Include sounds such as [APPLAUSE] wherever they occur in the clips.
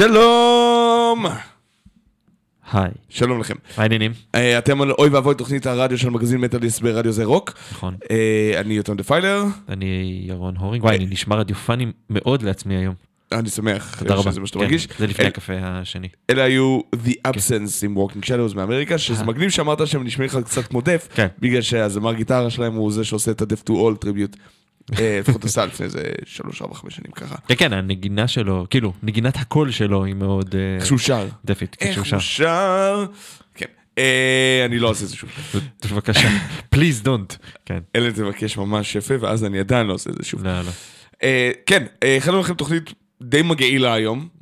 שלום! היי, שלום לכם. מה העניינים? אה, אתם על אוי ואבוי תוכנית הרדיו של מגזין מטאליסט ברדיו זה רוק. נכון. אה, אני יותם דפיילר, אני ירון הורינג, וואי, אני נשמע רדיופוני מאוד לעצמי היום. אני שמח תודה רבה. שזה מה שאתה כן, מרגיש. זה לפני אל- הקפה השני. אלה היו The Absence עם Walking Shadows מאמריקה, שזה אה. מגניב שאמרת שהם נשמעים לך קצת כמו Death, כן. בגלל שהזמר גיטרה שלהם הוא זה שעושה את ה-Deaf to All טריביוט. אה, לפחות עשה לפני איזה שלוש, ארבע, חמש שנים ככה. כן, כן, הנגינה שלו, כאילו, נגינת הקול שלו היא מאוד אה, איך שהוא שר. דפית, איך הוא שר. כן. אה, אני לא עושה את זה שוב. בבקשה, please don't. כן, אלא תבקש ממש יפה, ואז אני עדיין לא עושה את זה שוב. לא, לא. אה, כן, אה, הכנו לכם תוכנית די מגעילה היום, אה,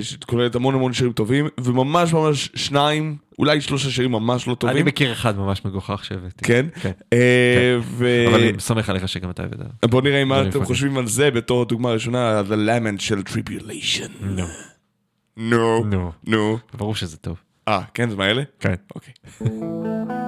שכוללת המון המון שירים טובים, וממש ממש שניים, אולי שלושה שירים ממש לא אני טובים. מכיר אחד ממש מגוחך שהבאתי. כן? כן. אה, ו- אבל אני סומך עליך שגם אתה הבאת. בואו נראה מה אתם. חושבים על זה בתור דוגמה ראשונה, The Lament של Tribulation. נו, נו. נו. נו. ברור שזה טוב. אה, כן, זה מאלה? כן. אוקיי. [LAUGHS]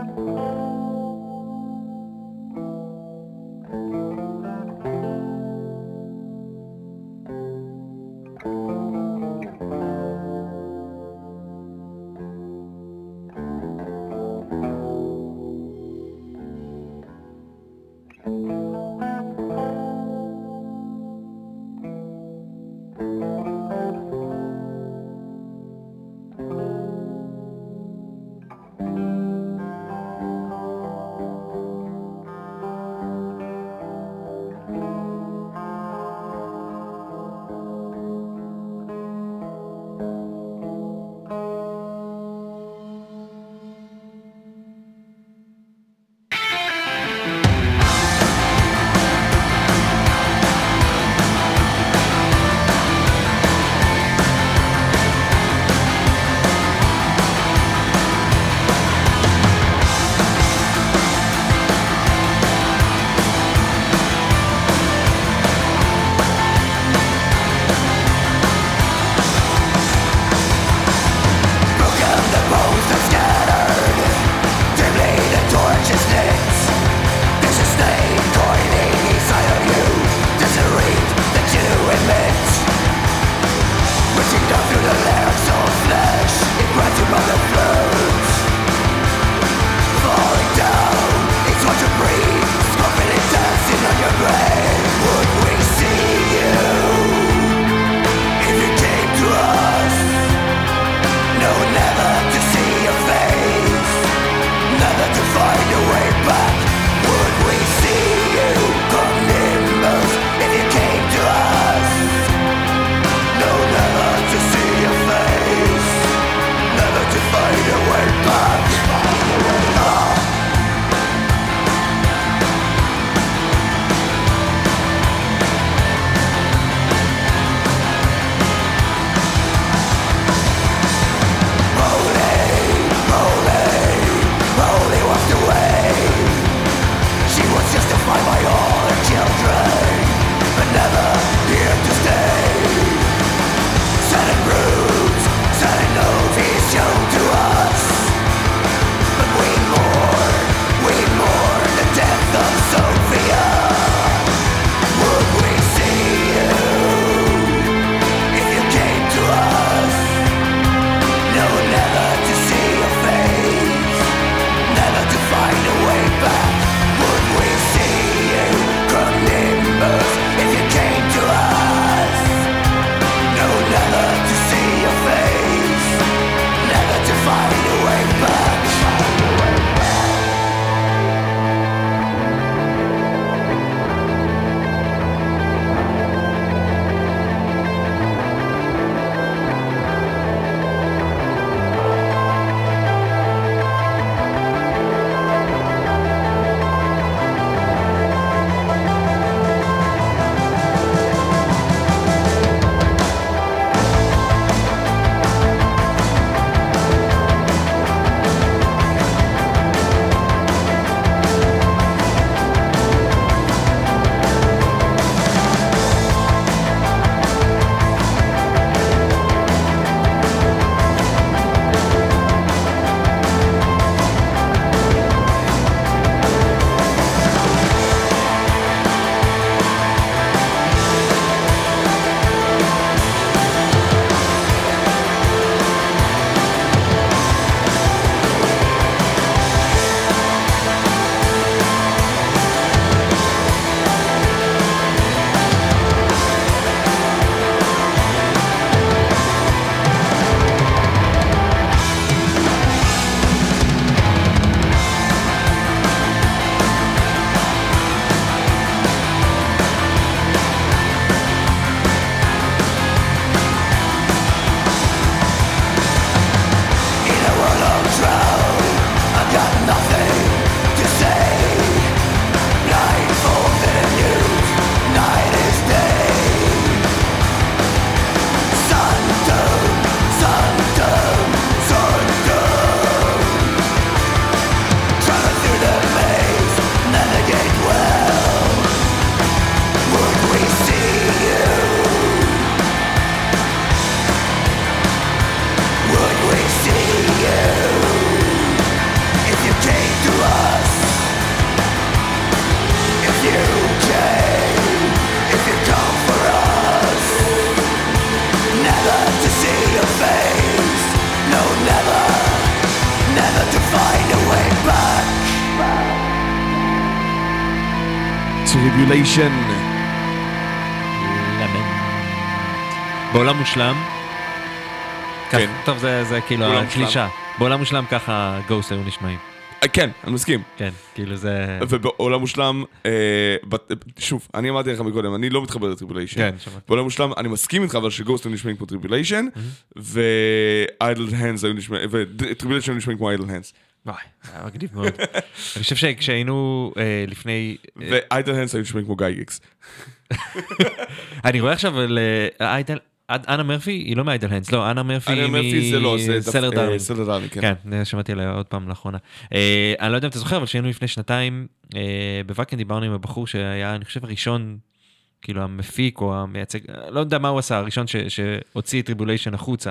טריבוליישן. בעולם מושלם. כן. טוב, זה זה כאילו הקלישה. בעולם מושלם ככה Ghost היו נשמעים. אה, כן, אני מסכים. כן, כאילו זה... ובעולם מושלם, אה, בת- שוב, אני אמרתי לך מקודם, אני לא מתחבר ל-Tribulation. כן, שמעתי. בעולם מושלם, אני מסכים איתך, אבל ש-Ghost היו נשמעים כמו Tribulation, ו-Idle Hands היו נשמעים, ו-Tribulation היו נשמעים כמו Idle Hands. וואי, זה היה מגניב מאוד. אני חושב שכשהיינו אה, לפני... אה, ו-Idle Hands היו נשמעים כמו Gygax. אני רואה עכשיו על אה, Idle... אנה מרפי היא לא מ-Idle Hands, לא, אנה מרפי זה לא, זה מ-Cellar Darling. Cellar Darling, כן. כן, שמעתי עליה עוד פעם לאחרונה. אה, אני לא יודע אם אתה זוכר, אבל כשהיינו לפני שנתיים, אה, בוואקן דיברנו עם הבחור שהיה, אני חושב, הראשון, כאילו המפיק או המייצג, לא יודע מה הוא עשה, הראשון ש, שהוציא את Tribulation החוצה.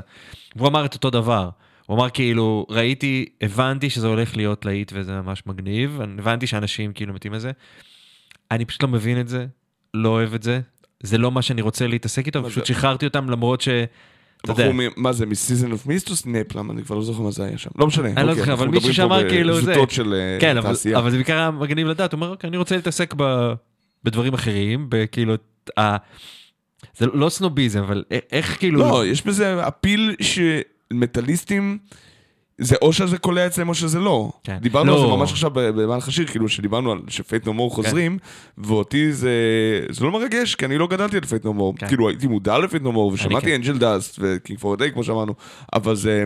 והוא אמר את אותו דבר. הוא אמר כאילו, ראיתי, הבנתי שזה הולך להיות להיט וזה ממש מגניב, הבנתי שאנשים כאילו מתים לזה. אני פשוט לא מבין את זה, לא אוהב את זה. זה לא מה שאני רוצה להתעסק איתו, פשוט? שחררתי אותם למרות ש... אתה יודע. בחור, מ- מה זה, מ-Season of Mist או סנאפ? למה אני כבר לא זוכר מה זה היה שם. לא משנה. אני לא אוקיי, זוכר, אבל מישהו שאמר כאילו זה. בזוטות של אה, כן, אבל, תעשייה. אבל זה בעיקר היה מגניב לדעת, הוא אומר, אוקיי, אני רוצה להתעסק בדברים אחרים, בכאילו, זה לא סנוביזם, אבל איך כאילו... לא, יש בזה אפיל שמטאליסטים, זה או שזה קולע אצלם או שזה לא. כן. דיברנו על לא. זה ממש עכשיו במהלך השיר, כאילו שדיברנו על ש-Faith No More כן. חוזרים, ואותי זה זה לא מרגש, כי אני לא גדלתי על Faith No More. כן. כאילו הייתי מודע ל-Faith No More, ושמעתי כן. Angel Dust ו-King for a Day, כמו שאמרנו, אבל זה...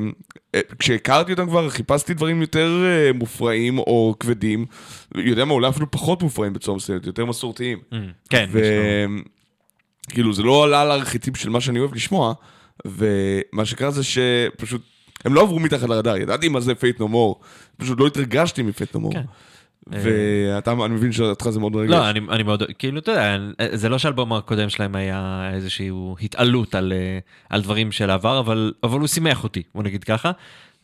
אה, כשהכרתי אותם כבר, חיפשתי דברים יותר אה, מופרעים או כבדים, יודע מה, אולי אפילו פחות מופרעים בצורה מסוימת, יותר מסורתיים. Mm, כן, יש לו- וכאילו זה לא עלה על הארכיטיפ של מה שאני אוהב לשמוע, ומה שקרה זה שפשוט, הם לא עברו מתחת לרדאר, ידעתי מה זה Faith No More, פשוט לא התרגשתי מ-Faith No More. כן. ואתה, אני מבין שאותך זה מאוד מרגש. לא, אני, אני מאוד, כאילו, אתה יודע, זה לא שהאלבום הקודם שלהם היה איזושהי התעלות על, אה, על דברים של העבר, אבל, אבל הוא שימח אותי, בוא נגיד ככה.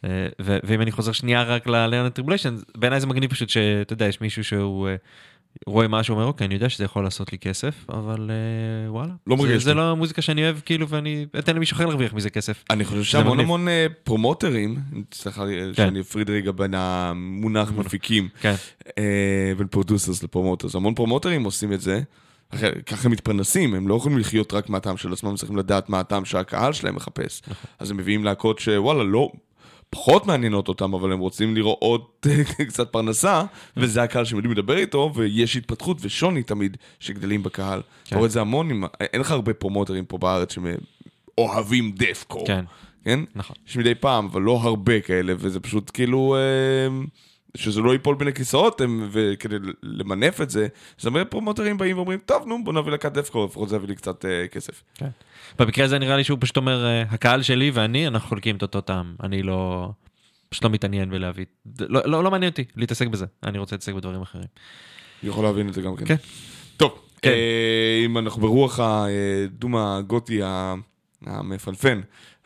אה, ו- ואם אני חוזר שנייה רק ל-Learn Tribulation, בעיניי זה מגניב פשוט שאתה יודע, יש מישהו שהוא אה, רואה משהו, אומר, אוקיי, אני יודע שזה יכול לעשות לי כסף, אבל אה, וואלה. לא זה, מרגש זה לי. לא מוזיקה שאני אוהב, כאילו, ואני אתן למישהו אחר להרוויח מזה כסף. אני חושב שהמון. המון אה, promoterים, סליחה לי, כן. שאני אפריד רגע בין המונח מפיקים, כן, אה, בין producers ל-promoters, המון promoterים עושים את זה. ככה הם מתפרנסים, הם לא יכולים לחיות רק מהטעם של עצמם, הם צריכים לדעת מה הטעם שהקהל שלהם מחפש. אז הם מביאים להקות שוואלה, לא, פחות מעניינות אותם, אבל הם רוצים לראות קצת פרנסה, וזה הקהל שהם יודעים לדבר איתו, ויש התפתחות ושוני תמיד שגדלים בקהל. אתה רואה את זה המון, אין לך הרבה פרומוטרים פה בארץ שאוהבים דפקו. כן, כן? נכון. יש מדי פעם, אבל לא הרבה כאלה, וזה פשוט כאילו... אה, שזה לא ייפול בין הכיסאות, הם- וכדי למנף את זה, אז הרבה פרומוטרים באים ואומרים, טוב, נו, בוא נביא להקת דפקו, לפחות זה יביא לי קצת אה, כסף. כן. במקרה הזה נראה לי שהוא פשוט אומר, אה, הקהל שלי ואני, אנחנו חולקים את אותו טעם. אני לא... פשוט לא מתעניין בלהביא. לא, לא, לא מעניין אותי להתעסק בזה, אני רוצה להתעסק בדברים אחרים. יכול להבין את זה גם כן. כן. טוב, כן. אה, אם אנחנו ברוח הדום הגותי ה- המפנפן,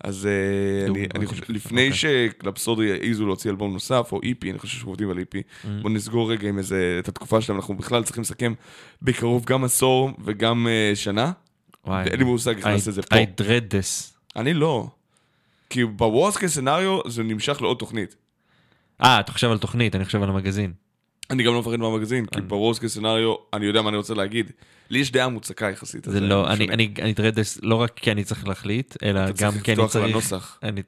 אז אה, אני-. חושב, לפני אוקיי. שקלפסודי העזו להוציא אלבום נוסף, או איפי, אני חושב שעובדים על איפי, Mm. בוא נסגור רגע עם איזה, את התקופה שלהם, אנחנו בכלל צריכים לסכם בקרוב גם עשור וגם אה, שנה. וואי. אין לי מושג איך נעשה את זה פה. I dread this. אני לא. כי בוורס כסנאריו זה נמשך לעוד תוכנית. אה, אתה חושב על תוכנית, אני חושב על המגזין. אני גם לא מפחד מהמגזין, כי בוורס כסנאריו, אני יודע מה אני רוצה להגיד. לי יש דעה מוצקה יחסית. זה לא, אני. אני, אני this לא רק כי אני צריך להחליט, אלא אתה גם צריך כי אני לפתוח על צריך... הנוסח. אני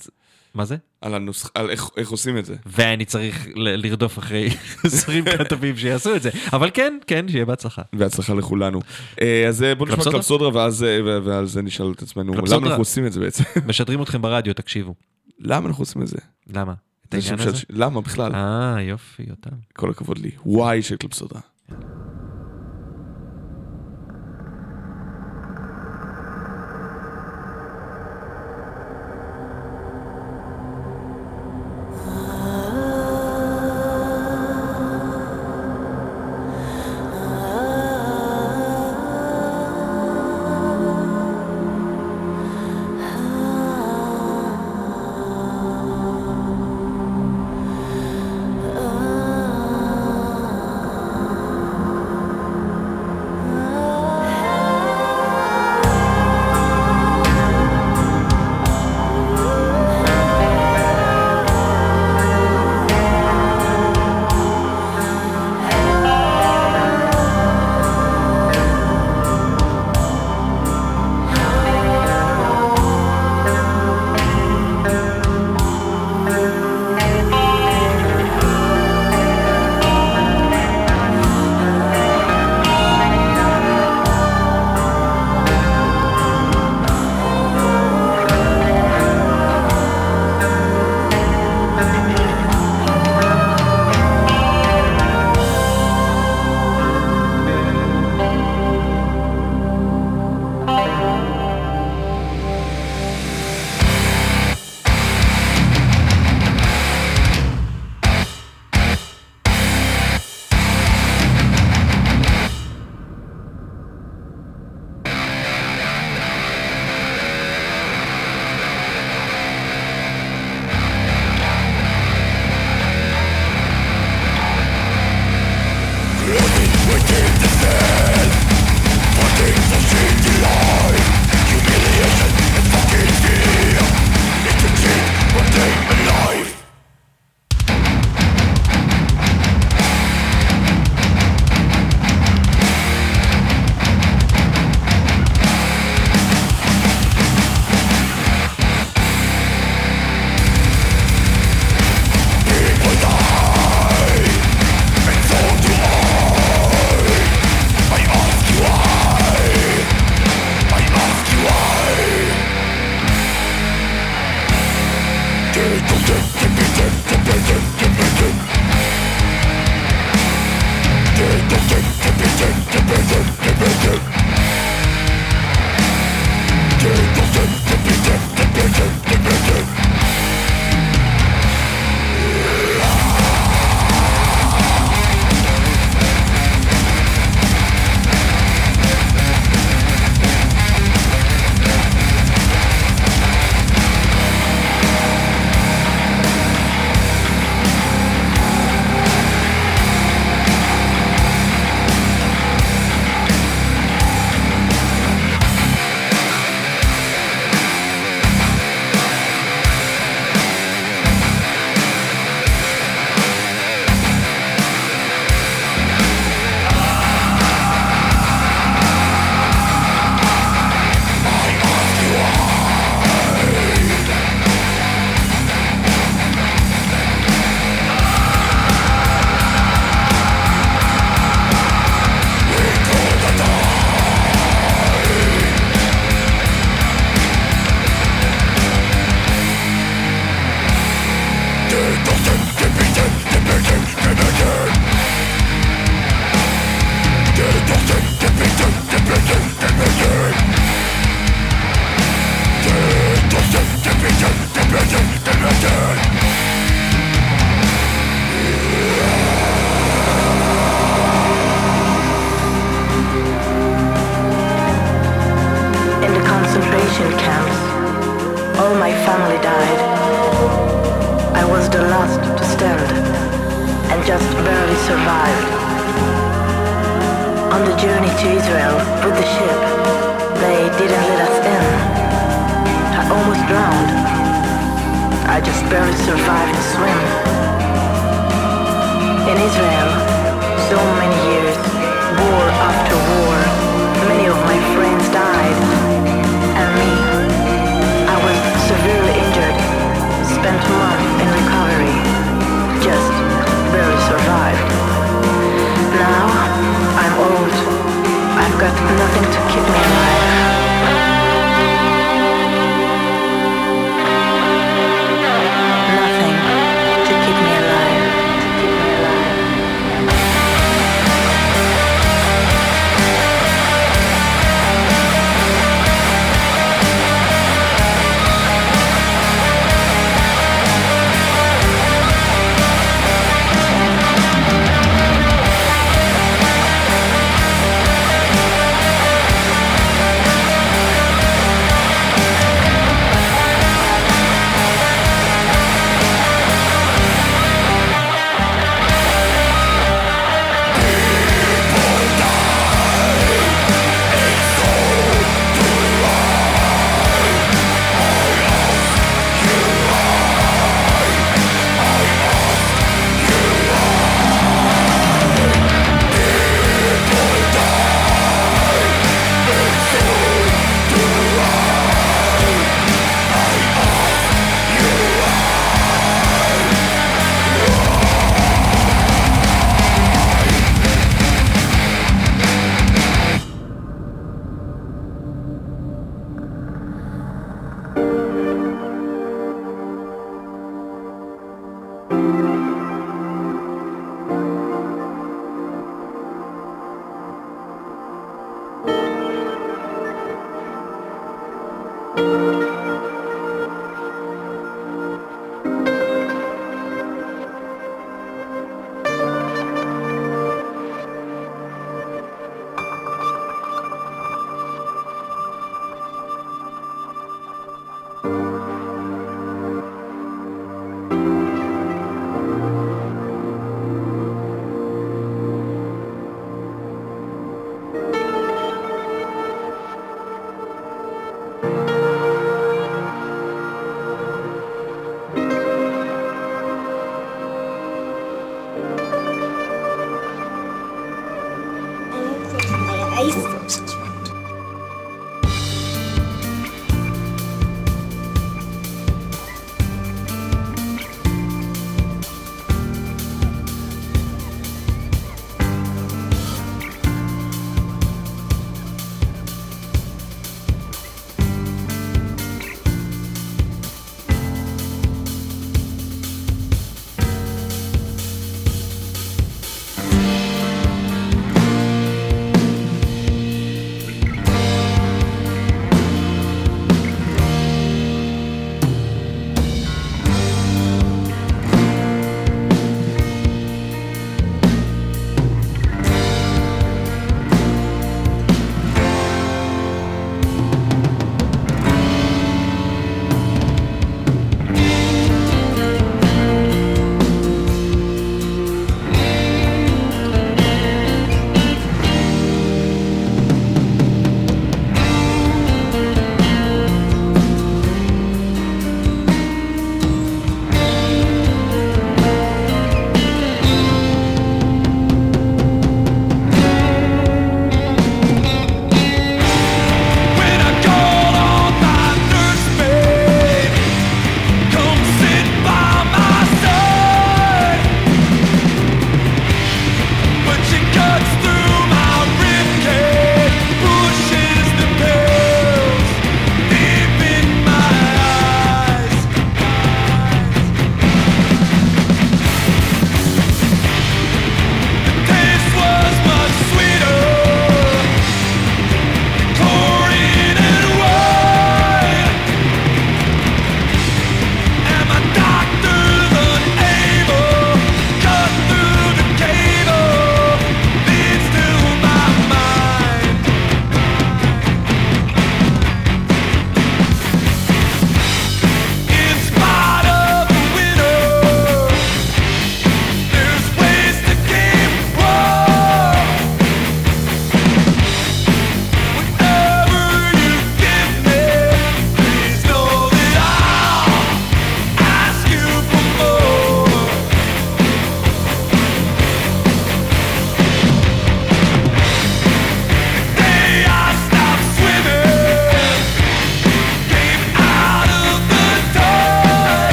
מה זה? על הנוסח, על איך, איך עושים את זה. ואני צריך ל- לרדוף אחרי [LAUGHS] 20 כתבים שיעשו את זה. אבל כן, כן, שיהיה בהצלחה. בהצלחה לכולנו. אה, אז אה, בוא נשמע קלפסודרה? ואז, אה, ועל זה נשאל את עצמנו? למה אנחנו עושים את זה בעצם? [LAUGHS] משדרים אתכם ברדיו, תקשיבו. למה אנחנו עושים את זה? למה? את העניין הזה? למה בכלל? אה, יופי, יותם. כל הכבוד לי. וואי של קלפסודרה.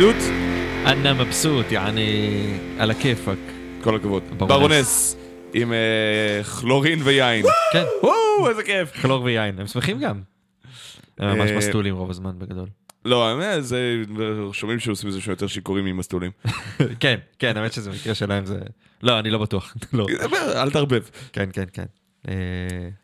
מבסוט? אנא מבסוט, יעני, על הכיפאק. כל הכבוד. ברונס. עם אה, כלורין ויין. כן, וואו, איזה כיף. כלור ויין, הם שמחים גם. הם ממש אה, מסטולים רוב הזמן בגדול. לא, האמת, זה, שומעים שעושים את זה שהם יותר שיכורים ממסטולים. [LAUGHS] כן, כן, האמת שזה מקרה שלהם זה... לא, אני לא בטוח. [LAUGHS] לא. אל תערבב. כן, כן, כן. אה,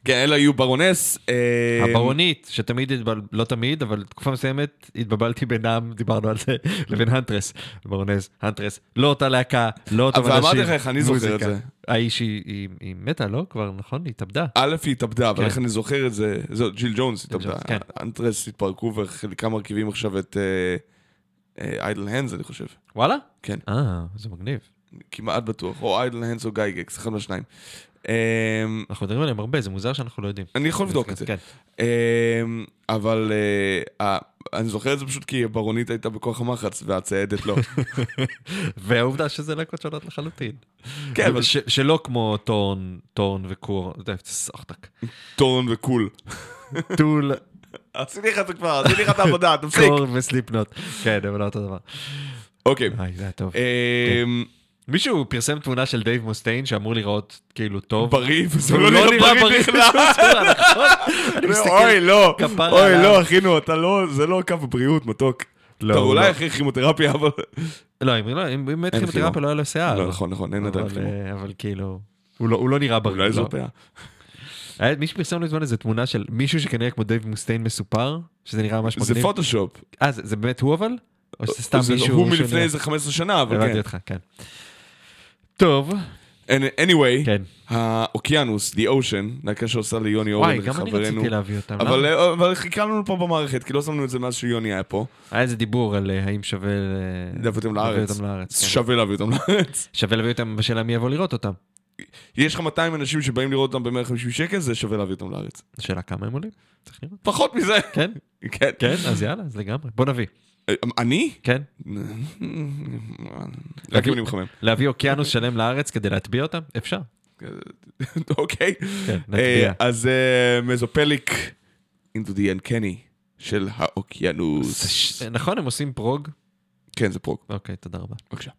כן, אלה היו ברונס. אה, הברונית, שתמיד, לא תמיד, אבל תקופה מסוימת התבלבלתי בינם, דיברנו על זה, [LAUGHS] לבין Huntress, Bronze, Huntress, לא אותה להקה, לא אותם אבל. אמרתי לך איך אני זוכר את. זה. האיש היא- מתה, לא? כבר, נכון? היא התאבדה. א', היא התאבדה, אבל כן. איך אני זוכר את זה? זאת, ג'יל ג'ונס התאבדה. כן. Huntress התפרקו וחלקם מרכיבים עכשיו את Idle Hands, אני חושב. וואלה? כן. אה, זה מגניב. כמעט בטוח. או Idle Hands או Gygax, אחד מהשניים. אמ, אנחנו מדברים עליהם הרבה, זה מוזר שאנחנו לא יודעים. אני יכול לבדוק את זה. כן. אמ, אבל אה, אני זוכר את זה פשוט כי הברונית הייתה בכוח המחץ והציידת לא. [LAUGHS] והעובדה שזה להקות שונות לחלוטין. כן, אבל שלא כמו טורן, טורן וקור, אתה יודע, סחטק. טורן וקול. טול, [LAUGHS] עשיתי לך את זה כבר, עשיתי לך את העבודה, [LAUGHS] תפסיק. קור וסליפנוט. כן, אבל לא אותו דבר. אוקיי. זה היה טוב. מישהו פרסם תמונה של דייב מוסטיין שאמור להיראות כאילו טוב. בריא, וזה הוא לא נראה בריא בכלל. [LAUGHS] נכון? אני מסתכל, אוי, לא, אוי. לא, אחינו, אתה לא, זה לא קו בריאות, מתוק. לא, הוא אולי לא. אחרי כימותרפיה, אבל... לא, אם לא, באמת כימותרפיה. לא היה לו שיער. לא, נכון, נכון, אין עדיין חימום. אה, אבל כאילו, הוא לא- לא נראה בריא. אולי זו לא. פאה. היה מי שפרסם לא מזמן איזה תמונה של מישהו שכנראה כמו דייב מוסטיין מסופר, שזה נראה ממש זה מגניב. פוטושופ. אה, זה זה באמת הוא אבל? או שזה סתם זה מישהו... הוא מלפני איזה 15 שנה, אבל הבנתי כן. אותך, כן. טוב, anyway, כן. האוקיינוס, The Ocean, להקה שעושה ליוני וואי, אורן גם אני וחברנו. רציתי להביא אותם. אבל? אה, אבל חיכה לנו פה במערכת, כי לא שמנו את זה מאז שיוני היה פה. היה איזה דיבור על אה, האם שווה... אה, להביא אותם לארץ. אותם לארץ. כן. שווה להביא אותם לארץ. שווה להביא אותם בשאלה מי יבוא לראות אותם. יש לך 200 אנשים שבאים לראות אותם ב-150 שקל, זה שווה להביא אותם לארץ. השאלה כמה הם עולים? פחות מזה. כן, [LAUGHS] כן. כן, אז יאללה, אז לגמרי. בוא נביא. אה, אני? כן. רק אם אני מחמם. להביא אוקיינוס שלם לארץ כדי להטביע אותם? אפשר. [LAUGHS] אוקיי. כן, אה, נטביע. אז אה, מזופליק into the uncanny של האוקיינוס. ש- נכון, הם עושים פרוג? כן, זה פרוג. אוקיי, תודה רבה. בבקשה.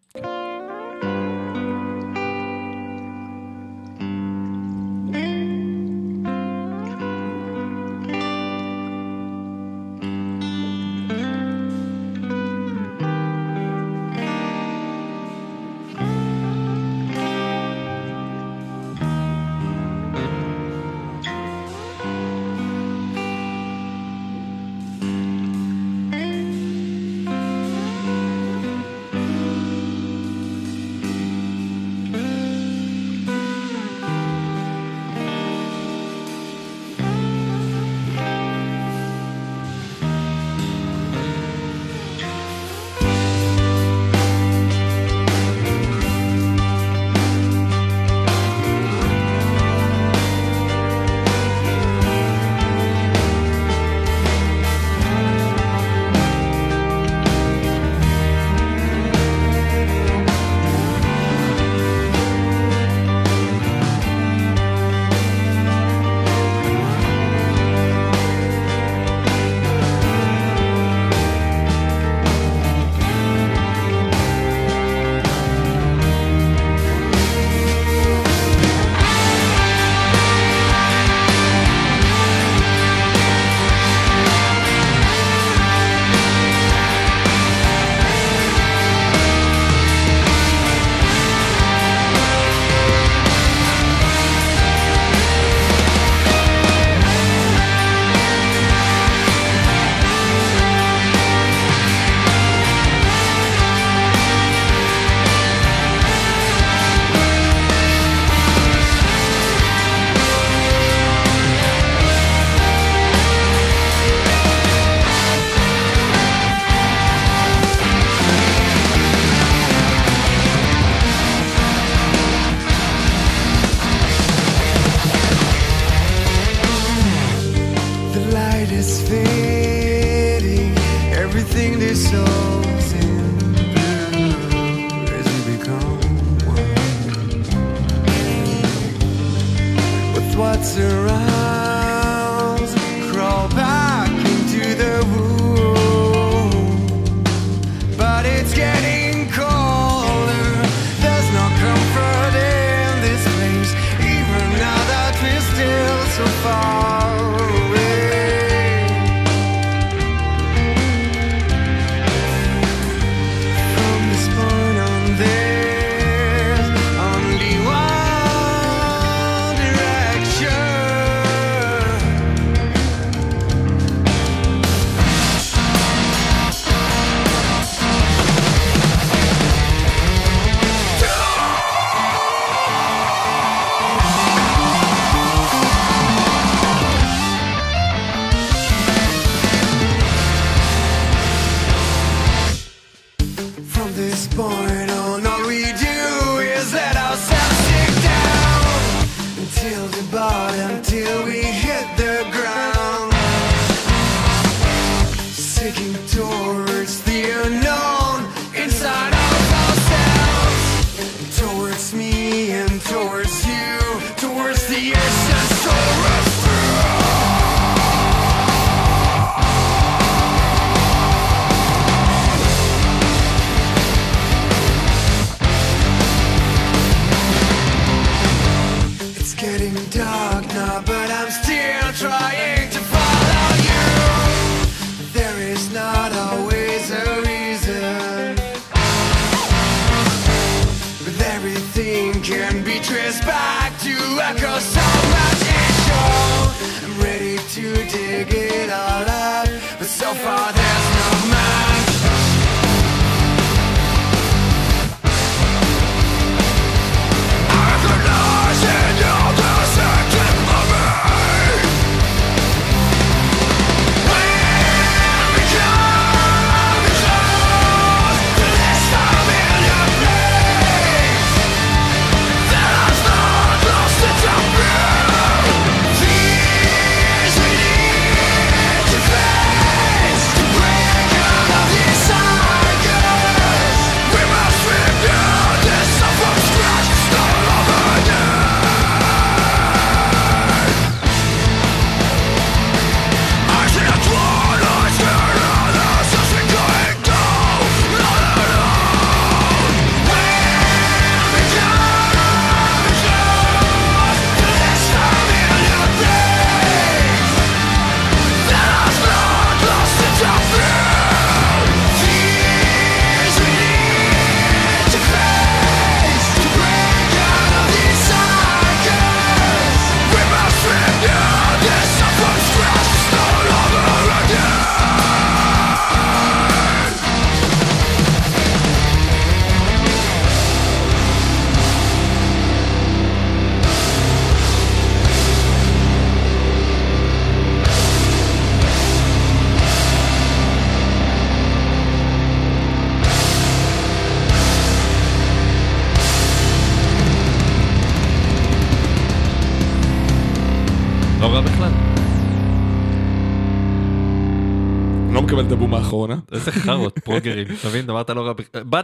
אתה מבין? אמרת לא רע,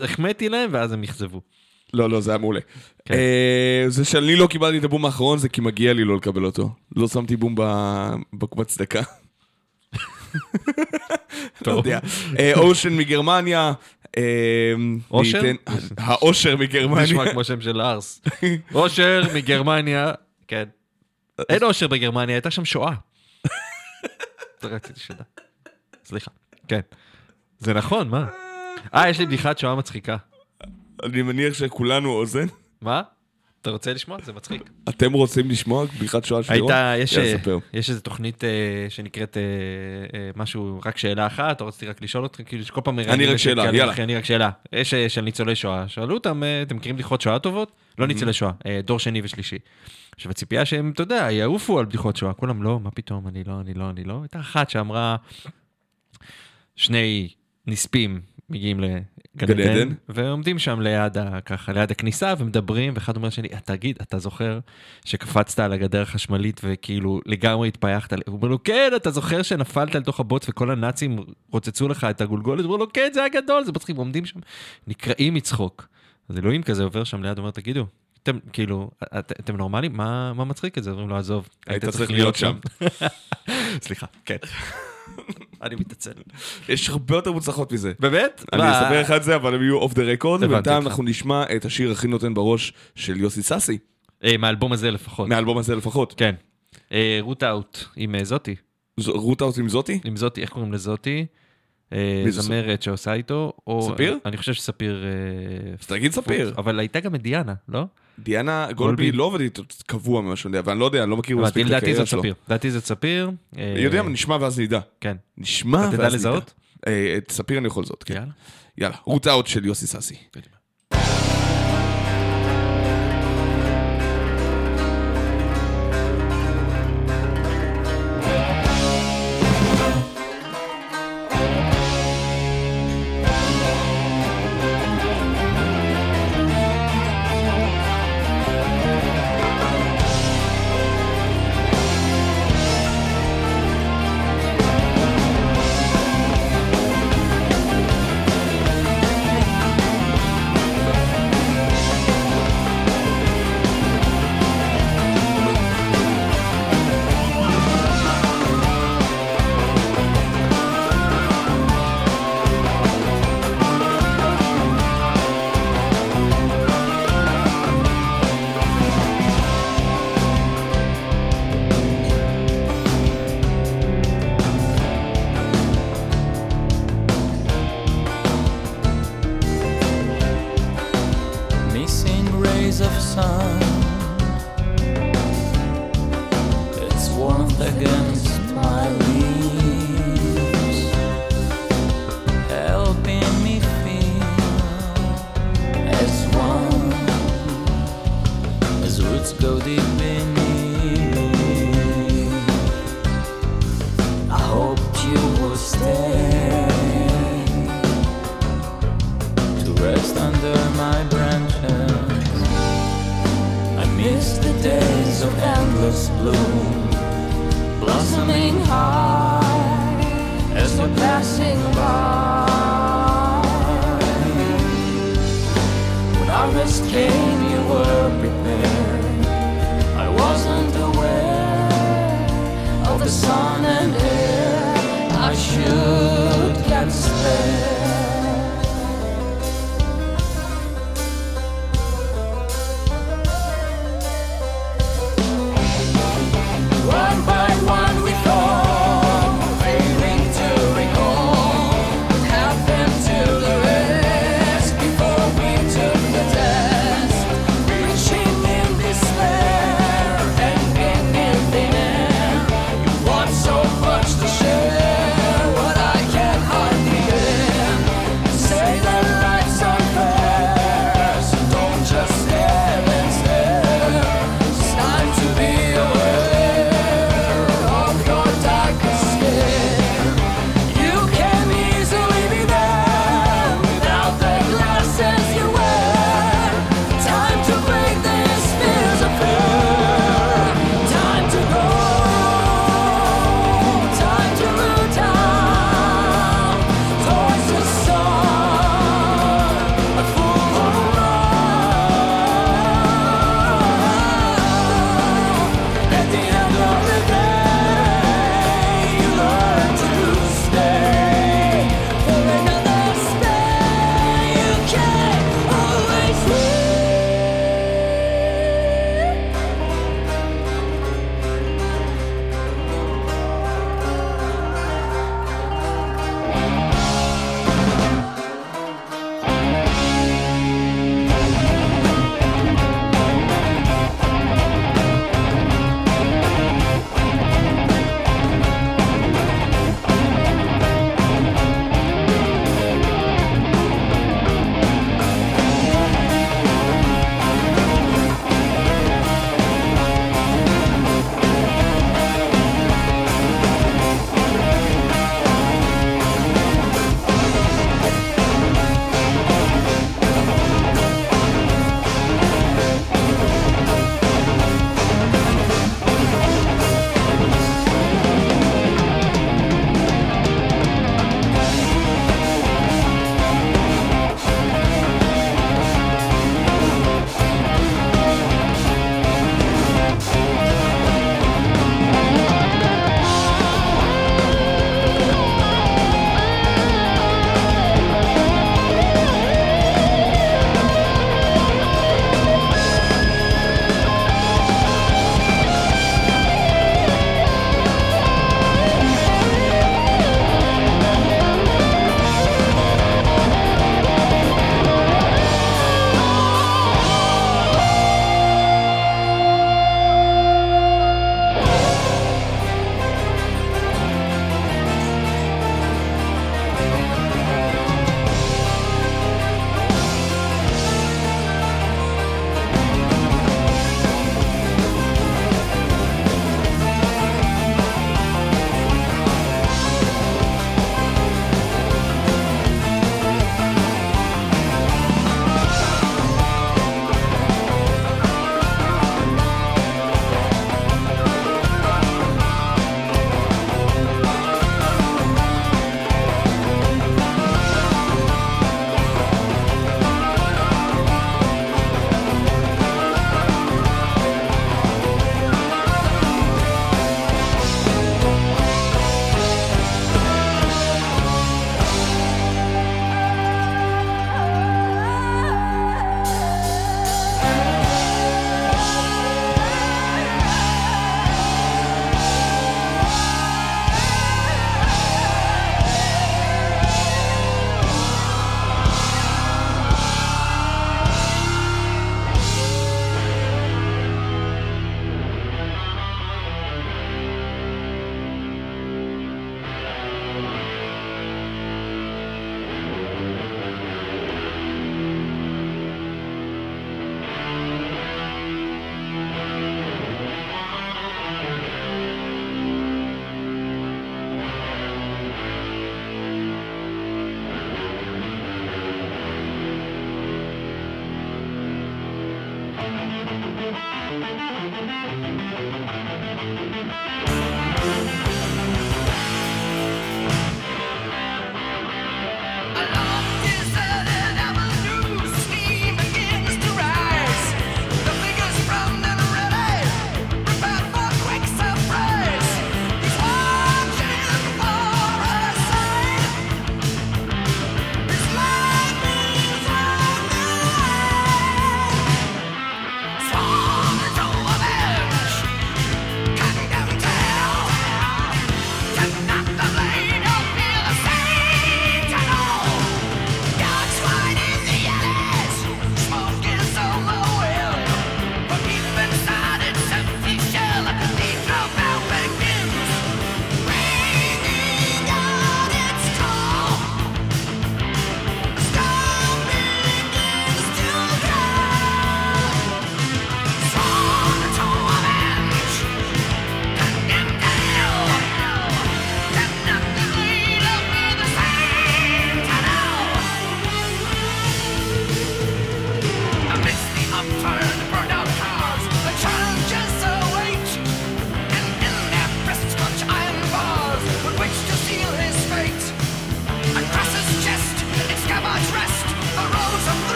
החמאתי להם ואז הם אכזבו. לא, לא, זה היה מעולה. כן. אה, זה שאני לא קיבלתי את הבום האחרון, זה כי מגיע לי לא לקבל אותו. לא שמתי בום ב- בקומת צדקה. לא טוב. יודע. אה, אושן מגרמניה. אה, אושר? האושר מגרמניה. נשמע כמו שם של ארס. אושר מגרמניה, כן. אין אושר בגרמניה, הייתה שם שואה. זה [LAUGHS] רציתי שתדע. סליחה. כן. זה נכון, מה? אה, יש לי בדיחת שואה מצחיקה. אני מניח שכולנו אוזן. מה? אתה רוצה לשמוע? זה מצחיק. אתם רוצים לשמוע בדיחת שואה של? הייתה, יש, אה. יש איזו תוכנית אה, שנקראת אה, אה, משהו, רק שאלה אחת, או רציתי רק לשאול אותך, כאילו שכל פעם... מראיינים רק שאלה, יאללה. אחי, אני רק שאלה. יש אה, של ניצולי שואה, שאלו אותם, אה, אתם מכירים בדיחות שואה טובות? לא ניצולי שואה, אה, דור שני ושלישי. עכשיו הציפייה שהם, אתה יודע, יעופו על בדיחות שואה, כולם לא, מה פתאום, אני לא, אני לא, אני לא. הייתה אחת שאמרה, שני נספים מגיעים לגן גן עדן. ועומדים שם ליד, ה- ככה, ליד הכניסה ומדברים, ואחד אומר לשני, תגיד, אתה זוכר שקפצת על הגדר החשמלית וכאילו לגמרי התפייחת? הוא אומר לו, כן, אתה זוכר שנפלת לתוך הבוץ וכל הנאצים רוצצו לך את הגולגולת? הוא אומר לו, כן, זה היה גדול, זה מצחיק, ועומדים שם, נקרעים מצחוק. אז אלוהים כזה עובר שם ליד, אומר, תגידו, אתם כאילו, את, אתם נורמלים? מה, מה מצחיק את זה? אומרים לו, עזוב, היית צריך להיות שם. [LAUGHS] סליחה, כן. אני מתעצל. יש הרבה יותר מוצלחות מזה. באמת? אני? אספר לך את זה, אבל הם יהיו off the record, ובינתיים. אנחנו נשמע את השיר הכי נותן בראש של יוסי סאסי, אה, מהאלבום הזה לפחות. מהאלבום הזה לפחות. כן. אה, Root Out עם אה, זאתי. Root Out עם זאתי? עם זאתי, איך קוראים לזאתי? אה, זמרת שעושה איתו. ספיר? אני חושב שספיר... אה, אז תגיד ספיר. אבל הייתה גם את דיאנה, לא? דיאנה גולבי. לא עובדת קבוע ממה שאני יודע, ואני לא יודע, אני לא מכיר מספיק את הקריירה שלו. לדעתי זאת ספיר. אה, יודע, מה, נשמע ואז נדע. כן. נשמע ואז אתה נדע. תדע לזהות? אה, את ספיר אני יכול לזהות, כן. יאללה. יאללה, רות אאוט של יוסי סאסי.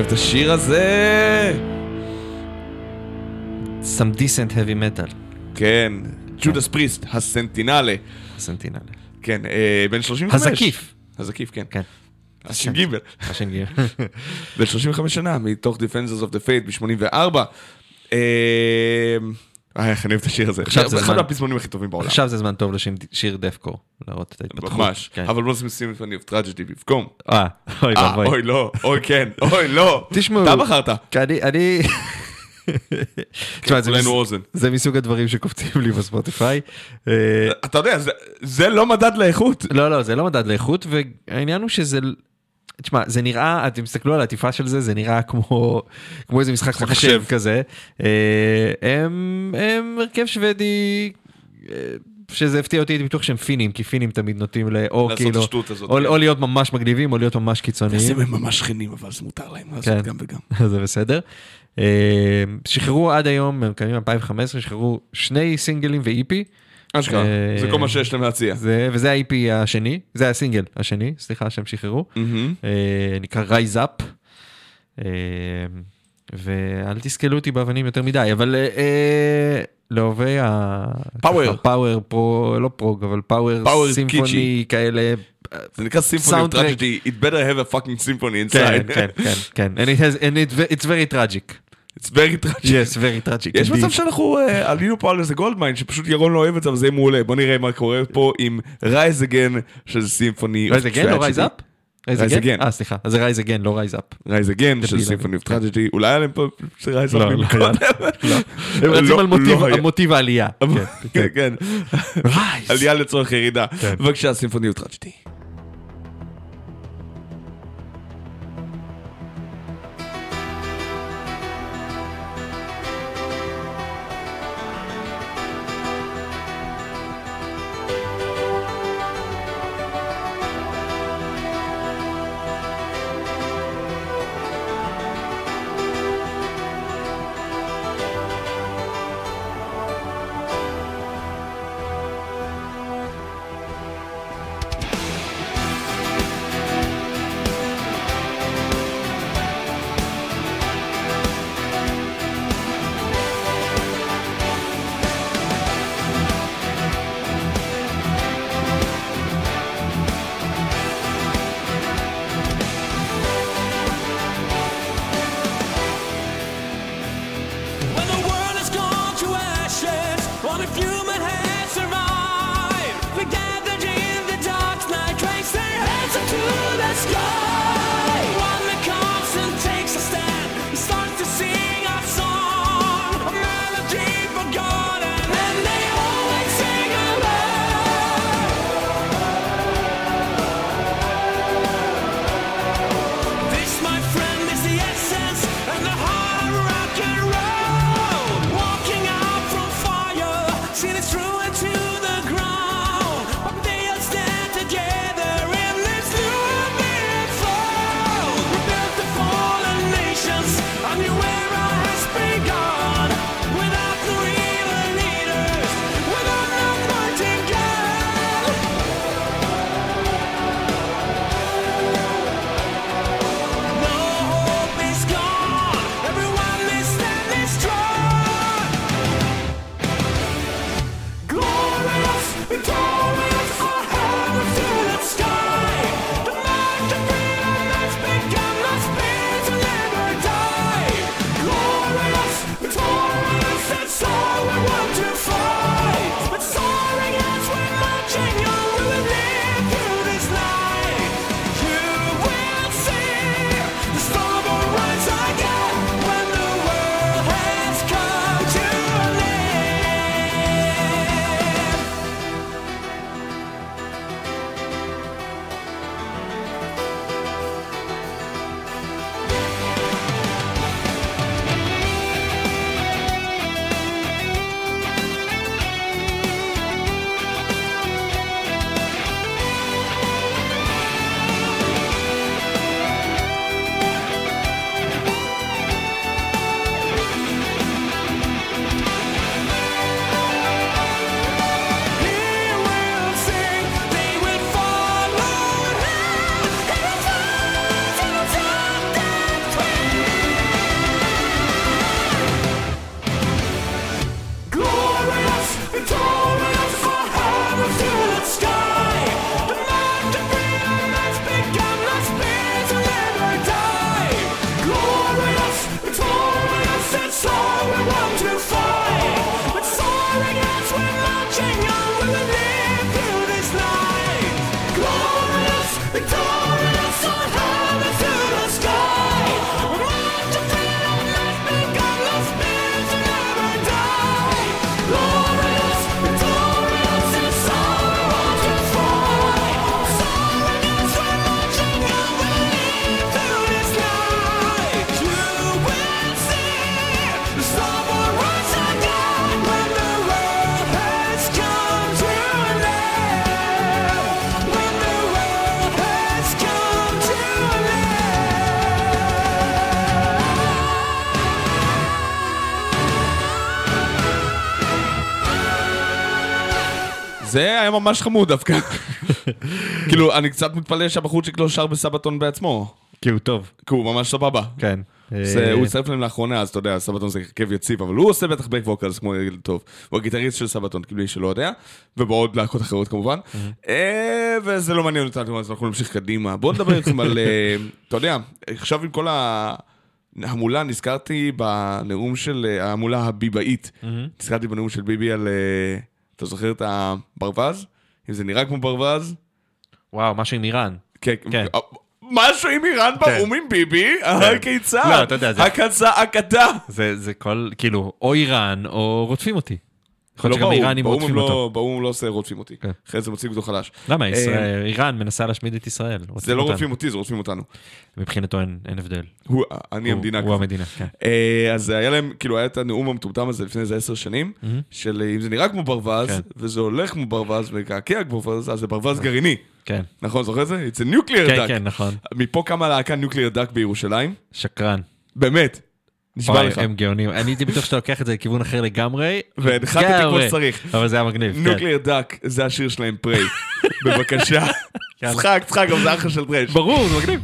אוהב את השיר הזה! Some decent heavy metal. כן, Judas Priest, ה-Sentinel. ה-Sentinel. כן, אה, בן 35. הזקיף. הזקיף, כן. כן. הש"ג. גיבל. [LAUGHS] בן 35 שנה, מתוך Defenders of the Faith ב-84. אה, איך אני אוהב את השיר הזה. עכשיו זה זמן. אחד הפזמונים הכי טובים בעולם. עכשיו זה זמן טוב לשיר דפקו, להראות את ההתפתחות. ממש, כן. אבל בואו נשים את Funny of Tragedy במקום. אה, אוי אה, ואבוי. אוי לא, אוי כן, אוי לא. תשמעו. אתה בחרת. כי אני... כן, תשמע, זה, מסוג הדברים שקופצים לי בספוטיפיי. אה, אתה יודע, זה לא מדד לאיכות. לא, לא, זה לא מדד לאיכות, והעניין הוא שזה תשמע, זה נראה, אתם תסתכלו על העטיפה של זה, זה נראה כמו, כמו איזה משחק מחשב מחשב. כזה. אה, הם, הם הרכב שוודי, אה, שזה הפתיע אותי, הייתי בטוח שהם פינים, כי פינים תמיד נוטים ל... או לעשות כאילו, הזאת, או, כן. או להיות ממש מגניבים, או להיות ממש קיצוניים. הם ממש שכנים, אבל זה מותר להם לעשות כן. גם וגם. [LAUGHS] זה בסדר. אה, שחררו עד היום, הם קיימים 2015, שחררו שני סינגלים ו-EP. אשכרה, אה, זה כל מה שיש להם להציע. זה, וזה ה-EP השני, זה הסינגל השני, סליחה, שהם שחררו. אה, נקרא Rise Up. אה, ואל תסכלו אותי באבנים יותר מדי, אבל לאוהבי ה... Power. ככה, power pro, לא prog, אבל power Power symphony. כאלה. זה נקרא symphony. tragedy, it better have a fucking symphony כן, inside. כן, כן, כן. And it has, and it, it's very tragic. It's very tragic. Yes, very tragic. יש. מצב שאנחנו אה, עלינו פה על איזה goldmine שפשוט ירון לא אוהב את זה אבל זה יהיה מעולה בוא נראה מה קורה פה עם Rise Again של symphony Rise Again, לא Rise Up? Rise Again. אה, סליחה, אז זה Rise Again, לא Rise Up. Rise Again של דביל, Symphony of כן. Tragedy אולי היה להם פה Rise Up לא, לא מקודם. הם רצים לא- על מוטיב- לא העלייה. כן, כן. Rise. עלייה לצורך ירידה. כן. בבקשה Symphony of Tragedy. היה ממש חמוד דווקא. כאילו, אני קצת מתפלא שהבחורצ'יק לא שר בסבתון בעצמו. כי הוא טוב. כי הוא ממש סבבה. כן. זה, אה, הוא הצטרף להם לאחרונה, אז אתה יודע, סבתון זה הרכב יציב, אבל הוא עושה בטח בק ווקלס כמו ילד טוב. הוא הגיטריסט של סבתון, כאילו מי שלא יודע, ובעוד להקות אחרות כמובן. אה, וזה לא מעניין אותנו, אז אנחנו נמשיך קדימה. בואו נדבר איתכם על, אה, אתה יודע, עכשיו עם כל ההמולה, נזכרתי בנאום של, ההמולה הביבאית, נזכרתי בנאום של ביבי על, אתה זוכר את הברווז? אם זה נראה כמו ברווז? וואו, משהו עם איראן. כן. כן. משהו עם איראן באו"ם עם ביבי? אה, כיצד? לא, אתה יודע, זה- הקצה, הקתה. זה זה כל, כאילו, או איראן, או רודפים אותי. יכול לא להיות שגם באו"ם, איראנים באו"ם הם רודפים לא- אותו. באו"ם לא עושה רודפים אותי. כן. אחרי זה מציג אותו חלש. למה? אה, ישראל- איראן מנסה להשמיד את ישראל. זה לא. רודפים אותי, זה רודפים אותנו. מבחינתו אין הבדל. הוא- אני המדינה הוא. המדינה, כן. אה, אז היה להם, כאילו, היה את הנאום המטומטם הזה לפני איזה עשר שנים, של אה, אם זה נראה כמו ברווז, כן. וזה הולך כמו ברווז ומקעקע כמו ברווז, אז זה ברווז גרעיני. כן. נכון, זוכר את זה? It's a nuclear כן, duck. כן, נכון. מפה קמה להקה nuclear duck בירושלים. שקרן. באמת. נשבע לך. הם גאונים. אני הייתי בטוח שאתה לוקח את זה לכיוון אחר לגמרי. והנחתתי כמו. שצריך. אבל זה היה מגניב. כן. nuclear duck, זה השיר שלהם, פריי. בבקשה. [LAUGHS] צחק, צחק, גם זה אחלה של טרש. ברור, זה מגניב.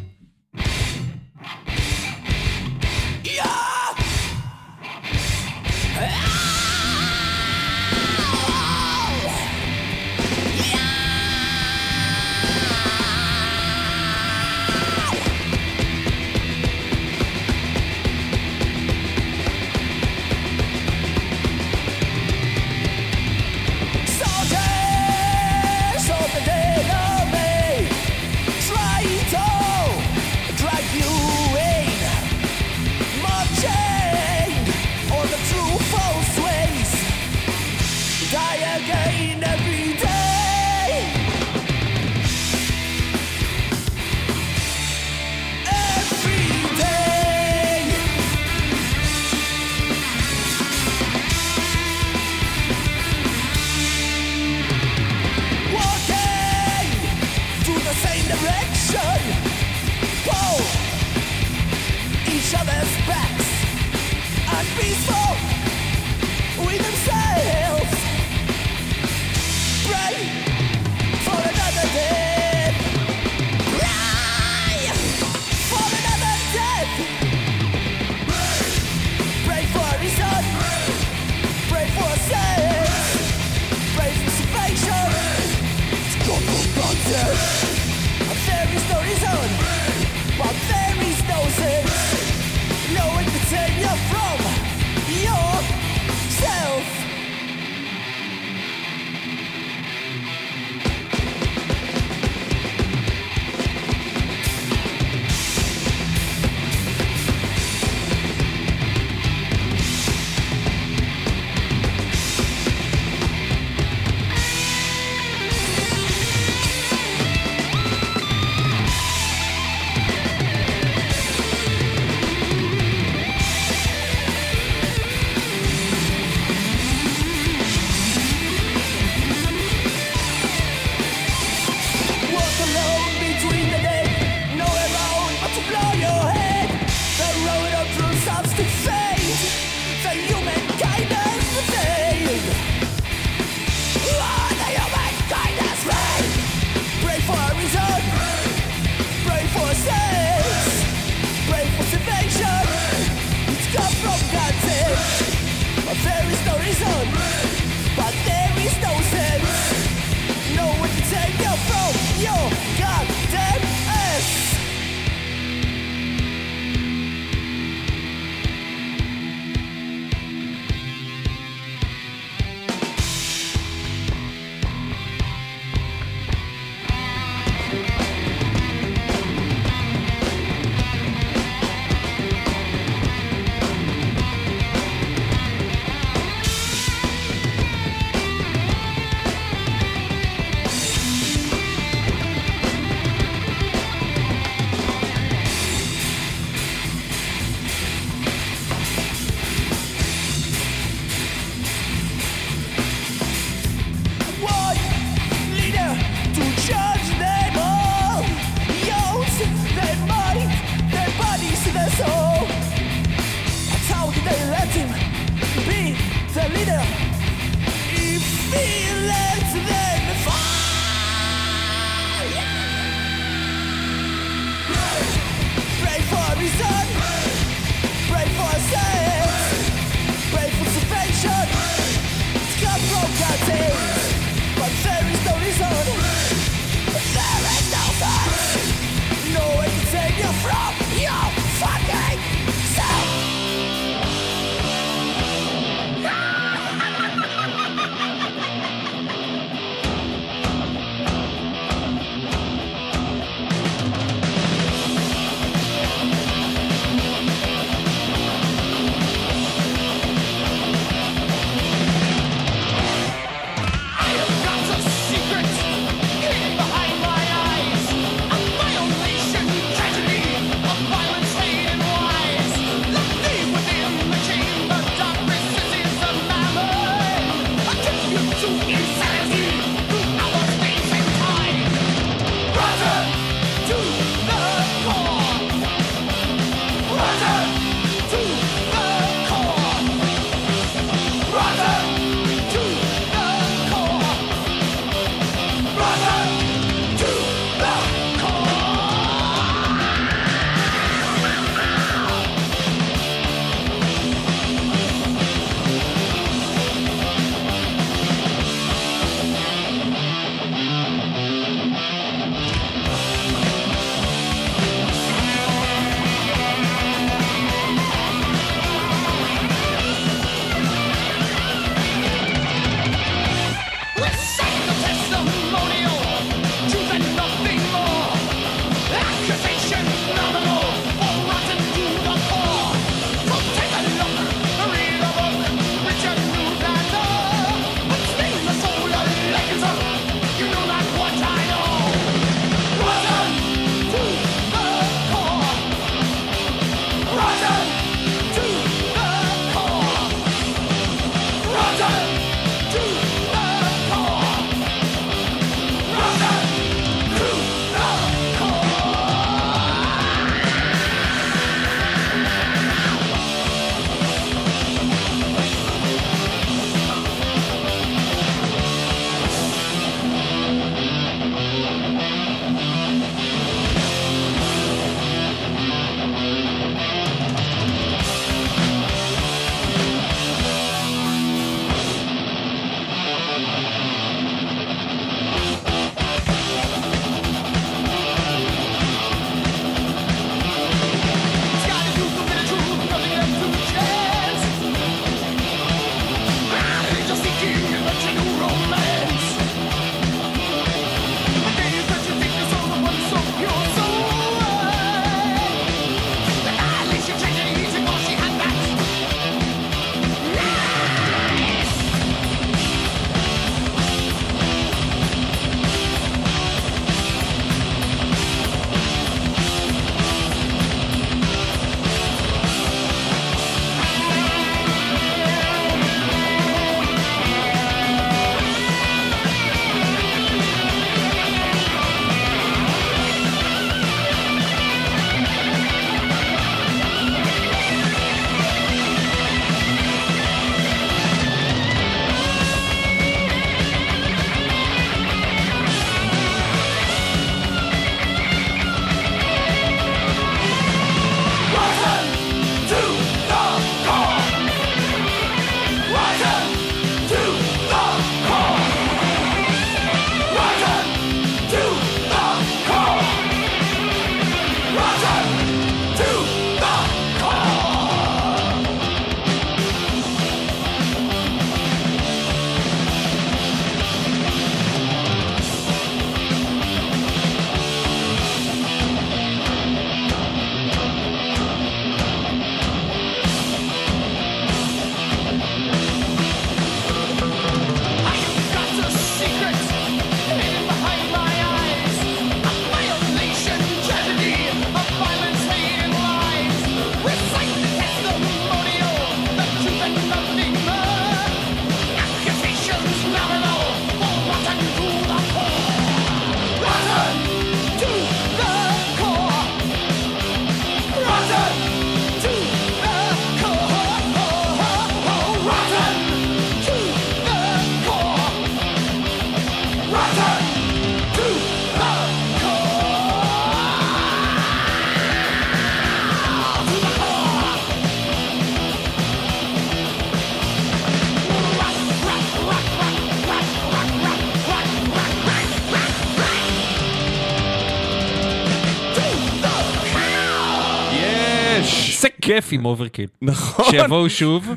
כיף עם Overkill. נכון. שיבואו שוב.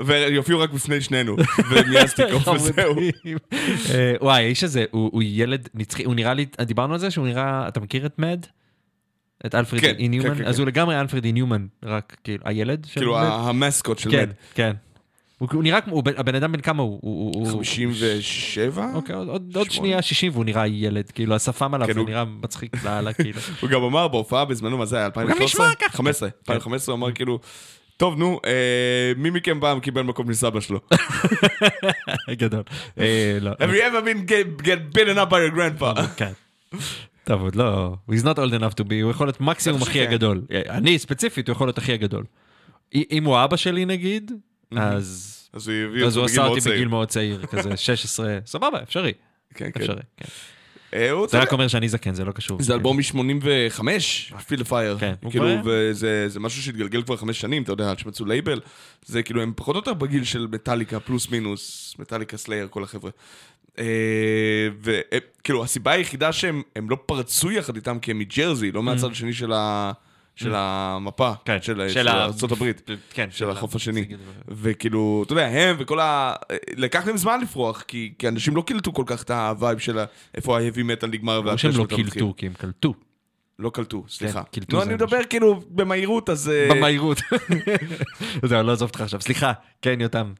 ויופיעו רק בפני שנינו. ומיאסטיקוף וזהו. אה, וואי, האיש הזה, הוא ילד נצחי, הוא נראה לי, דיברנו על זה שהוא נראה, אתה מכיר את MAD? את Alfred כן, E. Neuman? כן, אז כן. הוא לגמרי Alfred E. Neuman, רק כאילו, הילד של כאילו MAD? ה- ה mascot של כן, MAD. כן. הוא הוא נראה כמו, הוא בן- הבן אדם בן כמה הוא? הוא? הוא- הוא- 57? אוקיי, עוד- עוד עוד. שנייה 60 והוא נראה ילד, כאילו השפם עליו, כן, הוא הוא- נראה מצחיק לאללה, כאילו. [LAUGHS] הוא גם אמר בהופעה בזמנו, מה זה היה? 2013? נשמע ככה. 15. 2015 הוא אמר כאילו, טוב נו, אה, מי מכם פעם קיבל מקום מסבא שלו? [LAUGHS] גדול. אה, לא. Have you ever been get, get beaten up by your grandpa? [LAUGHS] כן. טוב, עוד לא, he's not old enough to be, הוא יכול להיות מקסימום שכן. הגדול. אני ספציפית, הוא יכול להיות אחי הגדול. אם הוא אבא שלי נגיד, אז אז הוא הביא אז הוא אותו עשה בגיל אותי מאוד צעיר. בגיל מאוד צעיר, כזה [LAUGHS] 16, סבבה, אפשרי, כן, כן. אפשרי. כן. אה, הוא זה רק. אומר שאני זקן, זה לא קשור. זה אלבום מ-85, Feel the Fire. כן, הוא כאילו, וזה זה משהו שהתגלגל כבר חמש שנים, אתה יודע, עד שמצאו לייבל. זה כאילו, הם פחות או יותר בגיל של מטאליקה, פלוס מינוס, Metallica Slayer, כל החבר'ה. וכאילו, הסיבה היחידה שהם הם לא פרצו יחד איתם כי הם מג'רזי, לא מהצד השני של ה... של המפה, כן, של של של הברית. כן, של החוף השני. כן. וכאילו, אתה יודע, הם וכל ה... לקח להם זמן לפרוח, כי כי אנשים לא קלטו כל כך את ה vibe של איפה ה-heavy metal נגמר ברור שהם לא. קילטו, כי הם קלטו. לא קלטו, סליחה. קלטו זה אני. מדבר כאילו במהירות, אז... אה, במהירות. [LAUGHS] זהו, אני לא עזוב אותך עכשיו. סליחה, כן, יותם,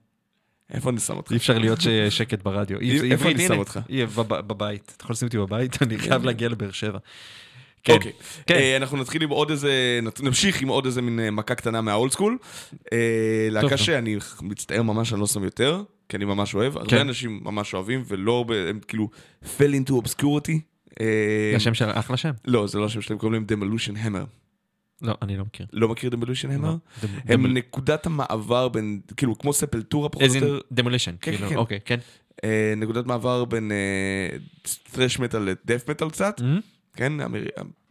איפה אני שם אותך? אי אפשר להיות שקט ברדיו. [LAUGHS] אי- איפה אני שם אותך? בבית. אתה יכול לשים אותי בבית? אני חייב להגיע לבאר שבע. כן, אוקיי. כן. אה, אנחנו נתחיל עם עוד איזה... נמשיך עם עוד איזה מין אה, מכה קטנה מהאולד סקול. אה, להקה. שאני מצטער ממש, אני לא שם יותר, כי אני ממש אוהב. כן. הרבה אנשים ממש אוהבים, ולא... הם כאילו... fell into obscurity. אה, זה השם של אחלה שם. לא, זה לא השם שלהם, קוראים להם Demolition Hammer. לא, אני לא מכיר. לא מכיר Demolition Hammer? לא. הם נקודת המעבר בין, כאילו, כמו ספלטורה פחות או יותר. demolition. כן, כאילו, כן. אוקיי, כן. אה, נקודת מעבר בין thrash metal לדף metal קצת, Mhm. כן, אמר...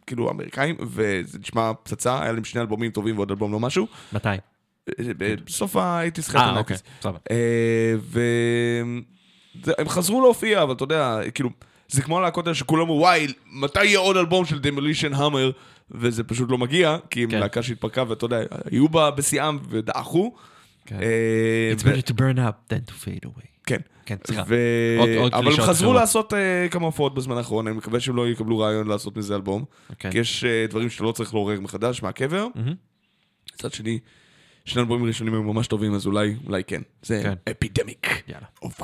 כאילו אמריקאים, וזה נשמע פצצה, היה להם שני אלבומים טובים ועוד אלבום לא משהו. מתי? אה, בסוף ה-80's, חלק אה, אוקיי, סבבה. והם חזרו להופיע, אבל אתה יודע, כאילו, זה כמו הלהקות האלה שכולם אמרו, וואי, מתי יהיה עוד אלבום של דמולישן המר? וזה פשוט לא מגיע, כי הם כן. להקה שהתפרקה, ואתה יודע, היו בה בשיאם ודעכו. כן. אה, It's better to burn up than to fade away. כן. כן, סליחה. ו... עוד- עוד אבל הם חזרו אחרות. לעשות uh, כמה הופעות בזמן האחרון, אני מקווה שהם לא יקבלו רעיון לעשות מזה אלבום. אוקיי. כי יש uh, דברים שאתה לא צריך לעורר מחדש מהקבר. מצד שני, שני אלבומים ראשונים הם ממש טובים, אז אולי, אולי כן. זה. אפידמיק יאללה. of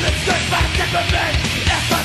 It's good for the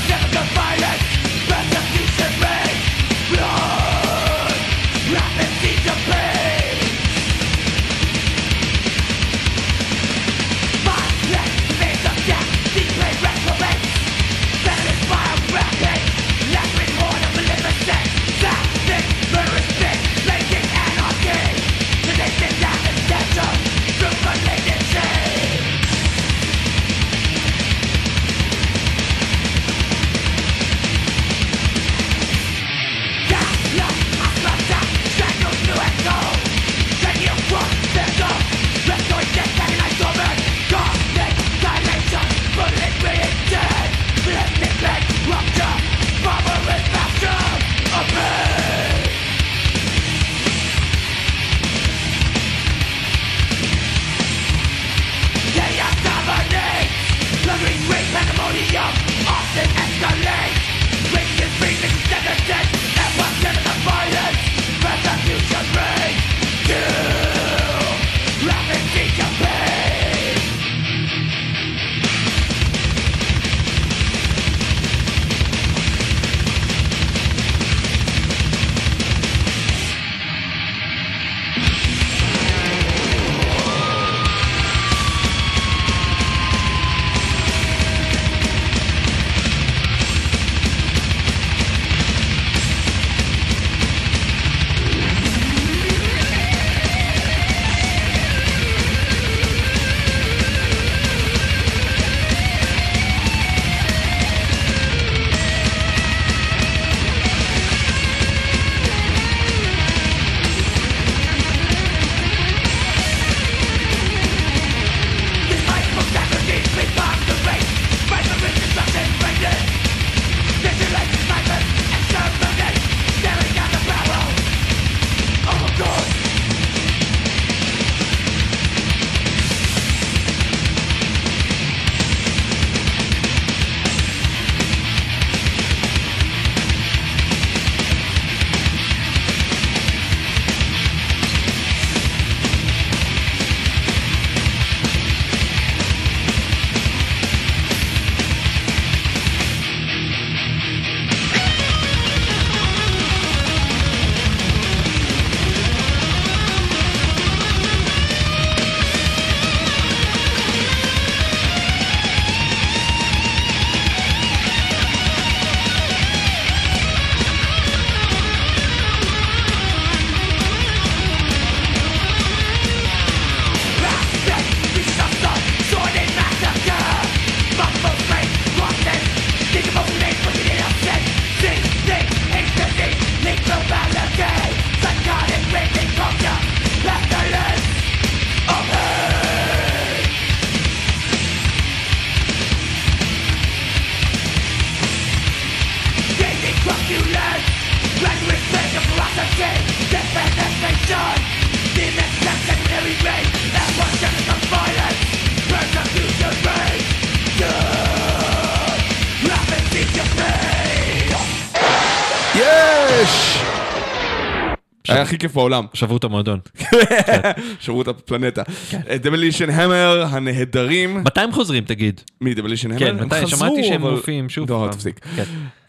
הכי כיף בעולם. שברו את המועדון. [LAUGHS] שברו את הפלנטה. כן. Demolition Hammer, הנהדרים. מתי הם חוזרים תגיד? מי, Demolition Hammer? כן, מתי? שמעתי שהם מופיעים שוב לא. תפסיק. כן.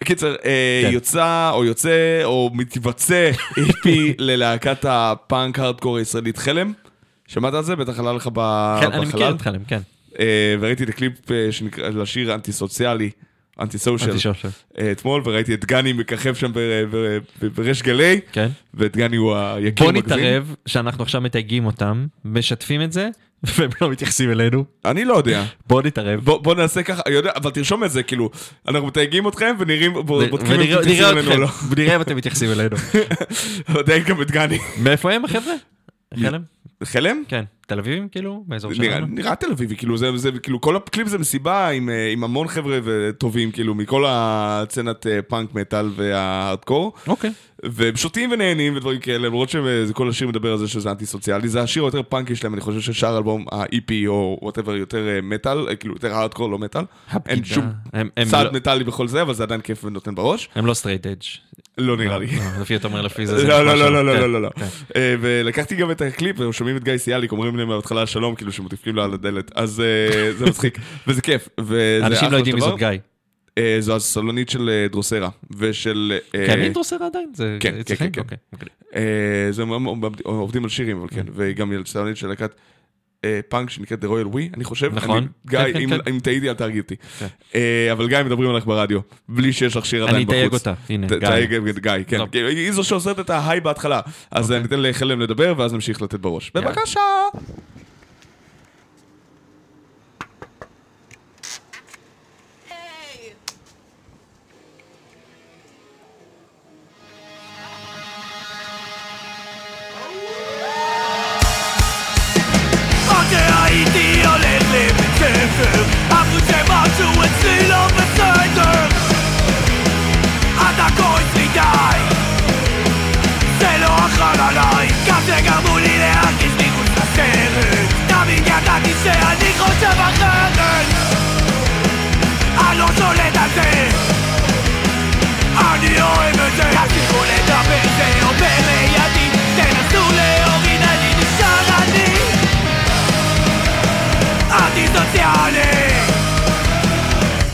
קיצר, אה, כן. יוצא או יוצא או מתבצע [LAUGHS] EP ללהקת הפאנק הארדקור הישראלית חלם. שמעת על זה? בטח עלה לך ב- כן, אני מכיר בחלל. את חלם, כן. אה, וראיתי את הקליפ אה, לשיר אנטי סוציאלי, anti-social. אה, אתמול, וראיתי את גני מככב שם ב- ב- בריש גלי, כן. ואת גני הוא היגיר בוא מגזין. נתערב שאנחנו עכשיו מתייגים אותם, משתפים את זה, [LAUGHS] והם לא מתייחסים אלינו. אני לא יודע. בוא נתערב. בוא, בוא נעשה ככה, יודע, אבל תרשום את זה, כאילו, אנחנו מתייגים אתכם ונראים, בודקים אם מתייחסים נראה אלינו או לא. ונראה אם אתם מתייחסים אלינו. [LAUGHS] יודע גם את גני. מאיפה הם החבר'ה? חלם? חלם? כן. תל אביבים כאילו? באזור נראה, שלנו? נראה תל אביבי, כאילו, זה, זה, כאילו, כל הקליפ זה מסיבה עם, אה, עם המון חבר'ה וטובים, כאילו, מכל הצנת אה, פאנק מטאל והארדקור. אוקיי. והם שותים ונהנים ודברים כאלה, למרות שכל השיר מדבר על זה שזה אנטי סוציאלי, זה השיר היותר פאנקי שלהם, אני חושב ששאר אלבום ה-EP או whatever יותר אה, מטאל, כאילו יותר הארדקור, לא מטאל. אין. שום צעד לא- מטאלי בכל זה, אבל זה עדיין כיף ונותן בראש. הם לא straight edge. לא נראה לי. לפי אתה אומר לפי זה. זה לא, נשמע לא, לא. לא, לא, כן, לא, לא, לא. כן. ולקחתי גם את הקליפ, ושומעים את גיא סיאליק, אומרים להם בהתחלה שלום, כאילו שמטיפים לו על הדלת, אז אה, [LAUGHS] זה מצחיק, וזה כיף. אנשים לא יודעים מי. זאת גיא. אה, זו הסלונית של דרוסרה, ושל... קיימים דרוסרה עדיין? זה כן? כן, כן. אוקיי, אוקיי. זה עובדים על שירים, אבל כן, וגם סלונית של להקת פאנק שנקראת The Royal We, אני חושב. נכון. אני- גיא, כן, כן, אם- כן. אם טעיתי, אל תהרגי אותי. כן. אה, אבל גיא, מדברים עליך ברדיו, בלי שיש לך שיר עדיין אני בחוץ. אתייג אותה, הנה, ת- גיא. תייג את גיא, כן. כי היא זו שעושה את ההיי בהתחלה. אז אוקיי. ניתן לחלם לדבר, ואז נמשיך לתת בראש. בבקשה! תמיד ידעתי שאני חושב אחרת אני לא שולט על זה אני אוהב את זה תפסיקו לדבר זה עובר לידי תנסו להוריד אני נשאר אני אנטי סוציאלי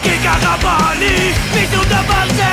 כי ככה בא לי משום דבר שלכם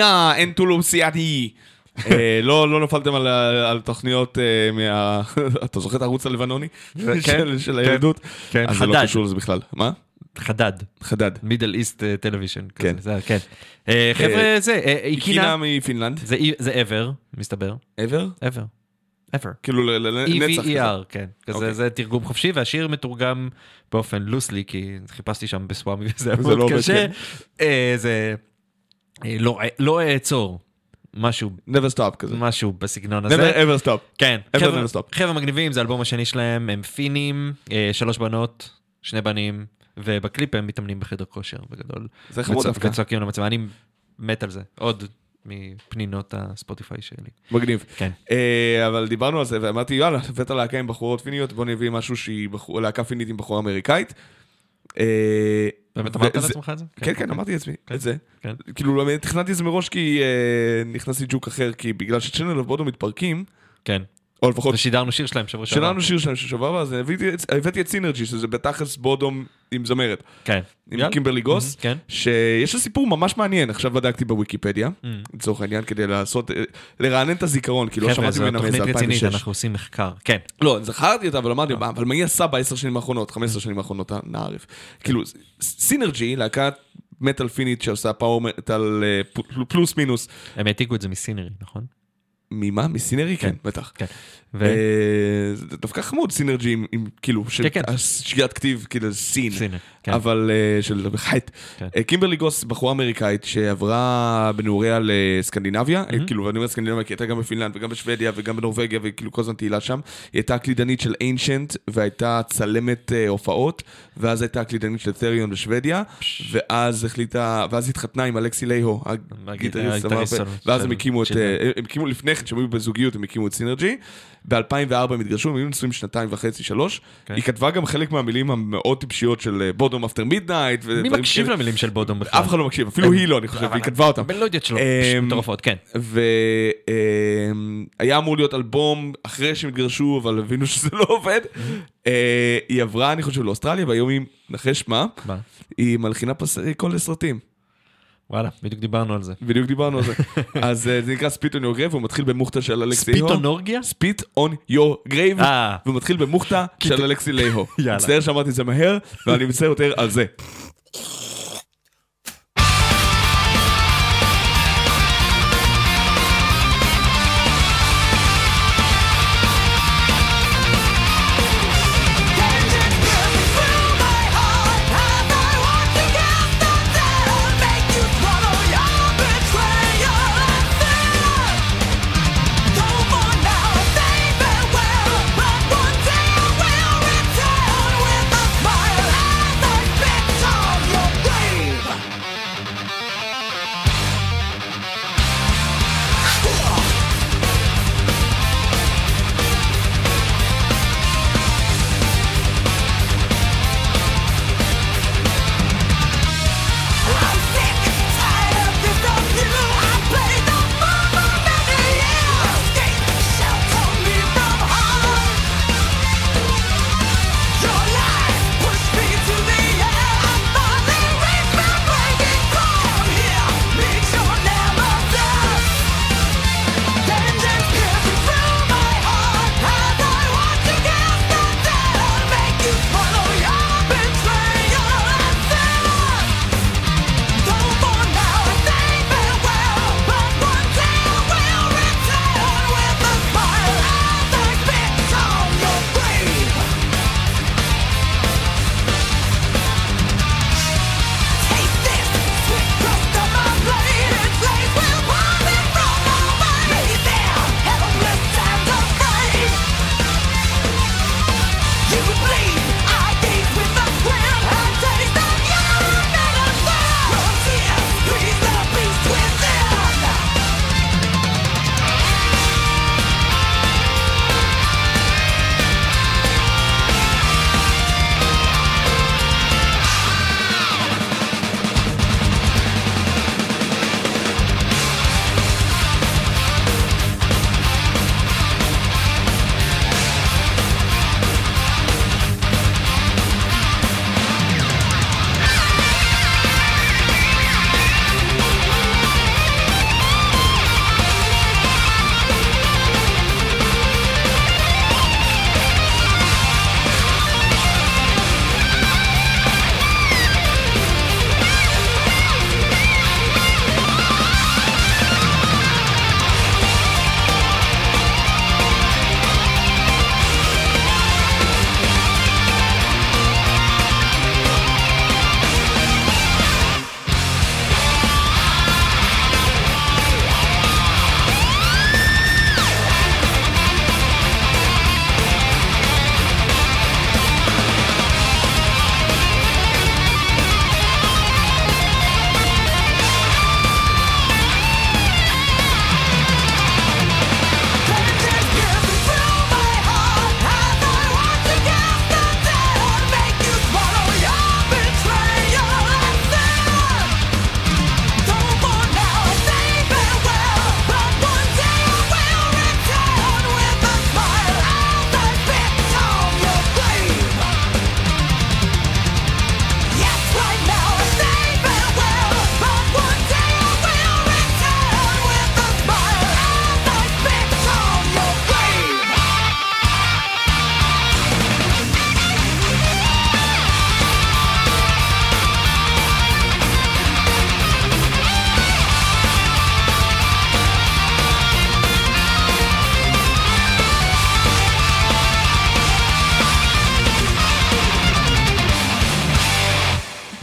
איקינה אנטולוסיאדי. אה, לא לא נפלתם על תוכניות אה, מה... [LAUGHS] אתה זוכר את הערוץ הלבנוני? של- של הילדות? כן, אז זה לא חדד. קשור לזה בכלל. מה? חדד. חדד. מידל איסט טלוויז'ן. כן. כן. אה, חבר'ה, זה, אה, איקינה איקינה, מפינלנד. זה ever, מסתבר. ever? ever. ever. כאילו לנצח כזה. E-V-E-R, כן. כזה, אוקיי. זה תרגום חופשי, והשיר מתורגם באופן לוסלי, כי חיפשתי שם בסוואמי וזה מאוד לא עובד, קשה. כן. אה, זה אה, לא- לא אעצור. משהו, never stop כזה. משהו בסגנון הזה. never ever stop. כן, Ever חבר'ה- never stop. חבר'ה מגניבים, זה האלבום השני שלהם, הם פינים, אה, שלוש בנות, שני בנים, ובקליפ הם מתאמנים בחדר כושר בגדול. זה חמוד וצוע- דווקא. וצועקים למצלמה, אני מת על זה, עוד מפנינות הספוטיפיי שלי. מגניב. כן. אה, אבל דיברנו על זה ואמרתי יאללה, הבאת להקה עם בחורות פיניות בוא נביא משהו שהיא בחור- להקה פינית עם בחורה אמריקאית. אה, באמת אמרת לעצמך את זה? כן כן אמרתי לעצמי את זה. כן. כאילו לא, תכננתי את זה מראש כי אה, נכנסתי ג'וק אחר כי בגלל ש Children of Bodom מתפרקים כן. או לפחות ושידרנו שיר שלהם שבוע שעבר. שלנו שיר שלנו ששבוע הבא אז הבאתי את- הבאתי את Sinergy שזה בתכלס Bodom עם זמרת. כן. עם. Kimberly Goss, כן. שיש לה סיפור ממש מעניין, עכשיו בדקתי בוויקיפדיה, Mm. לצורך העניין, כדי לעשות, אה, לרענן את הזיכרון, כי לא חבר'ה, שמעתי זו ממנה מאיזה תוכנית רצינית, 2006. אנחנו עושים מחקר. כן. לא, זכרתי אותה, אבל אמרתי, "מה, אבל מה היא עשה בעשר שנים האחרונות, 15 שנים האחרונות, נערף. כאילו, Sinergy, להקת מטאל פינית שעושה power metal אה, פלוס מינוס, הם העתיקו את זה מסינרי, נכון? ממה? מסינרי? כן, בטח. כן. ו... אה, זה דווקא חמוד, Sinergy עם- עם, כאילו, של- כן. שגיאת כתיב, כאילו, sin. sinner, כן. אבל אה, של חטא. כן. אה, Kimberly Goss, בחורה אמריקאית שעברה בנעוריה לסקנדינביה, אה, כאילו, ואני אומר סקנדינביה כי היא הייתה גם בפינלנד וגם בשוודיה וגם בנורבגיה וכאילו כל הזמן טיילה שם. היא הייתה הקלידנית של Ancient והייתה צלמת אה, הופעות, ואז הייתה הקלידנית של Therion בשוודיה, ואז החליטה, ואז התחתנה עם Alexi Laiho, הגיטריסט, ואז הם הקימו את, הם הקימו לפני כן, כשהם היו בזוגיות, הם הקימו את Sinergy. ב-2004 הם התגרשו, הם היו נשואים שנתיים וחצי, שלוש. כן. היא כתבה גם חלק מהמילים המאוד טיפשיות של Bodom After Midnight. מי מקשיב למילים של Bodom בכלל? אף אחד לא מקשיב, אפילו היא לא, אני חושב, אבל והיא כתבה אותם. המלודיות שלו אמ, מטורפות, כן. והיה אמור להיות אלבום אחרי שהם התגרשו, אבל הבינו שזה לא עובד. אה, היא עברה, אני חושב, לאוסטרליה, והיום היא, נחש מה? מה? היא מלחינה קול לסרטים. וואלה, בדיוק דיברנו על זה. בדיוק דיברנו על זה. [LAUGHS] אז אה, זה נקרא ספיט און יור גרייב, הוא מתחיל במוכתה של אלכסי הו. ספיטונורגיה? ספיט און יור גרייב. והוא מתחיל במוכתה של אלכסי לייהו. [LAUGHS] יאללה. מצטער שאמרתי את זה מהר, ואני מצטער יותר על זה.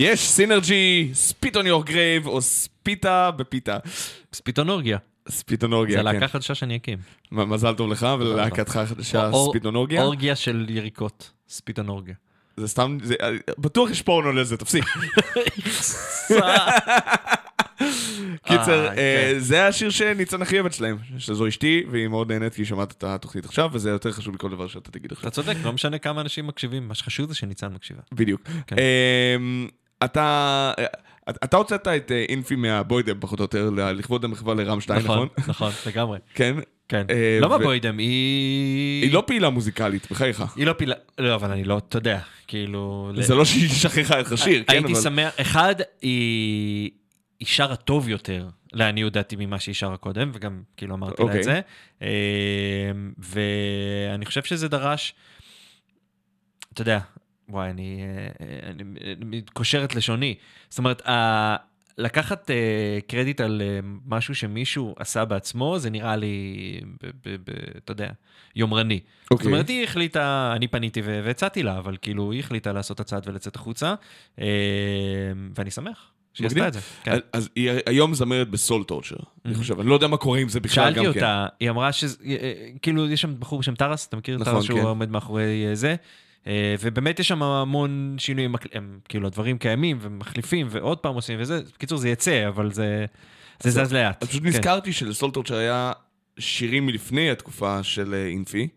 יש Sinergy, Spit on your grave, או ספיטה בפיתה. ספיטונורגיה. ספיטונורגיה, זה כן. להקה חדשה שאני אקים. מזל טוב לך וללהקתך החדשה, ספיטונורגיה. אורגיה של יריקות. ספיטונורגיה. זה סתם, זה- בטוח יש פורנו לזה, תפסיק. [LAUGHS] קיצר, אה, אה, כן. זה השיר שניצן הכי אוהבת שלהם, שזו אשתי, והיא מאוד נהנית כי היא שומעת את התוכנית עכשיו, וזה יותר חשוב מכל דבר שאתה תגיד עכשיו. אתה צודק, לא משנה כמה אנשים מקשיבים, מה שחשוב זה שניצן מקשיבה. בדיוק. כן. אמ, אתה... אתה הוצאת את אה, אינפי מהבוידם, פחות או יותר, לכבוד המחווה לרם שטיין, נכון? נכון, לגמרי. כן. כן. אה, לא בבוידם, היא... היא לא פעילה מוזיקלית, בחייך. היא לא פילה... לא, אבל אני לא, אתה יודע, כאילו... זה לא שהיא שכחה לך שיר, כן? הייתי אבל- שמח, אחד, היא... שרה טוב יותר, לעניות דעתי, ממה שהיא שרה קודם, וגם כאילו אמרתי לה אוקיי. את זה. אה, ואני חושב שזה דרש, אתה יודע, וואי, אני, אה, אני, אני קושר את לשוני. זאת אומרת, ה- לקחת uh, קרדיט על uh, משהו שמישהו עשה בעצמו, זה נראה לי, אתה יודע, יומרני. זאת אוקיי. אומרת, היא החליטה, אני פניתי והצעתי לה, אבל כאילו, היא החליטה לעשות הצעד ולצאת החוצה, אה, ואני שמח שהיא. עשתה את זה. כן. אז- אז היא היום זמרת ב Soul Torture, אני חושב, אני לא יודע מה קורה עם זה בכלל גם כן. שאלתי אותה, היא אמרה שזה, כאילו, יש שם בחור בשם טרס, אתה מכיר את נכון, טרס שהוא כן. עומד מאחורי אה, זה? אה, ובאמת יש שם המון שינויים, הם כאילו הדברים קיימים ומחליפים ועוד פעם עושים וזה, בקיצור זה יצא, אבל זה זה זז לאט. אז פשוט כן. נזכרתי של Soul Torture היה שירים מלפני התקופה של אה, אינפי,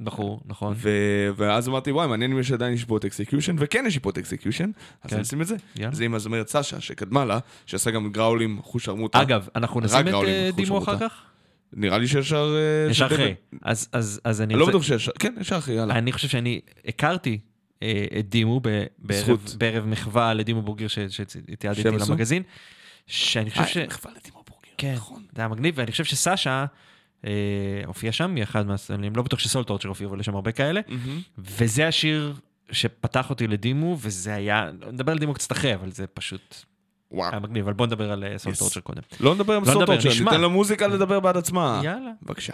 בחור, נכון. ו- ואז אמרתי, וואי, מעניין אם יש עדיין את Execution, וכן יש את Execution, אז כן. אני אשים את זה. זה עם הזמרת סשה, שקדמה לה, שעשה גם גראולים חוש שרמוטה. אגב, אנחנו נשים את אה, דימו אחר. כך? נראה לי שישר... אה, ישר אחרי. אז- אז אז אני אני לא בטוח שישר, כן, ישר אחרי, יאללה. אני חושב שאני הכרתי אה, את דימו בערב, מחווה לדימו בורגר ש- שתיעדתי? למגזין, שאני חושב ש... אה, מחווה לדימו בורגר, כן, נכון. זה היה מגניב, ואני חושב שסאשה אה, הופיע שם, היא אחד מהסמלים, לא בטוח שסול טורצ'ר הופיע, אבל יש שם הרבה כאלה. וזה השיר שפתח אותי לדימו, וזה היה, נדבר על דימו קצת אחרי, אבל זה פשוט וואו. היה מגניב, אבל בוא נדבר על אה, סול Yes. טורצ'ר קודם. לא נדבר עם לא סול נדבר, טורצ'ר, נשמע. ניתן למוזיקה לדבר בעד עצמה. יאללה. בבקשה.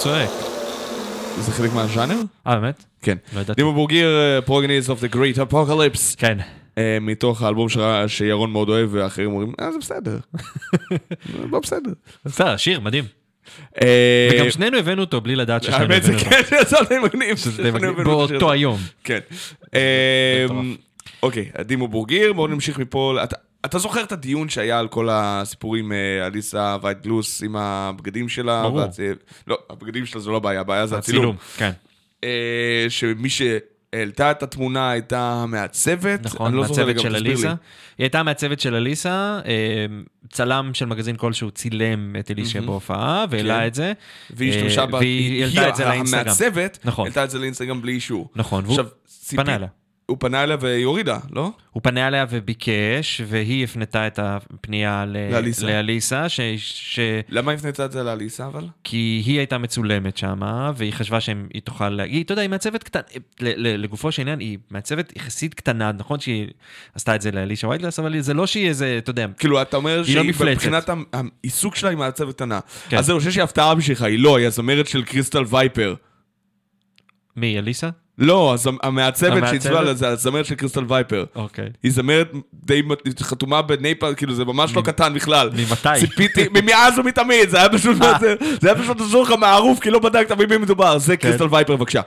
צועק? זה חלק מהז'אנר? אה, באמת? כן. לא ידעתי. Dimmu Borgir, Progenies of the Great Apocalypse. כן. מתוך האלבום שירון מאוד אוהב ואחרים אומרים, אה, זה בסדר. [LAUGHS] לא בסדר. בסדר, שיר, מדהים. אה, וגם שנינו הבאנו אותו בלי לדעת ששנינו האמת זה הבאנו אותו. כן, [LAUGHS] שיצא די מגניב. שזה מגניב. באותו. היום. כן. אמ, אוקיי, Dimmu Borgir, בואו נמשיך מפה. אתה- זוכר את הדיון שהיה על כל הסיפורים, אה, אליסה ווייט-גלוז עם הבגדים שלה? ברור. והצ- לא, הבגדים שלה זו לא בעיה, הבעיה זה הצילום. הצילום, כן. אה, שמי שהעלתה את התמונה הייתה מעצבת. נכון, לא מהצוות של. אליסה. היא הייתה מהצוות של אליסה, אה, צלם של מגזין כלשהו צילם את אלישע בהופעה, והעלה כן. את זה. והיא אה, השתמשה ב... והיא העלתה את זה לאינסטגרם. נכון. העלתה את זה לאינסטגרם בלי אישור. נכון, והוא פנה אליה. הוא פנה אליה והיא הורידה, לא? הוא פנה אליה וביקש, והיא הפנתה את הפנייה ל- לאליסה. לאליסה, ש... ש... למה הפנית את זה לאליסה אבל? כי היא הייתה מצולמת שמה, והיא חשבה שהיא תוכל להגיד, אתה יודע, היא מעצבת קטנה, לגופו של עניין, היא מעצבת יחסית קטנה, נכון שהיא עשתה את זה לאלישה וייטלס, אבל זה לא שהיא איזה, אתה יודע, כאילו, אתה אומר לא שהיא. מבחינת העיסוק שלה היא מעצבת קטנה. כן. אז זהו, חושב שהיא הפתעה בשבילך, היא לא, היא הזמרת של קריסטל וייפר. מי, אליסה? לא, אז המעצבת המעצבת? שהצביעה לה זה הזמרת של קריסטל וייפר. אוקיי. היא זמרת די חתומה בנייפל, כאילו זה ממש לא קטן בכלל. ממתי? ציפיתי, מאז ומתמיד, זה היה פשוט, אה. זה היה פשוט עשו לך מערוף, כי לא בדקת במי מדובר. זה כן. קריסטל וייפר, בבקשה.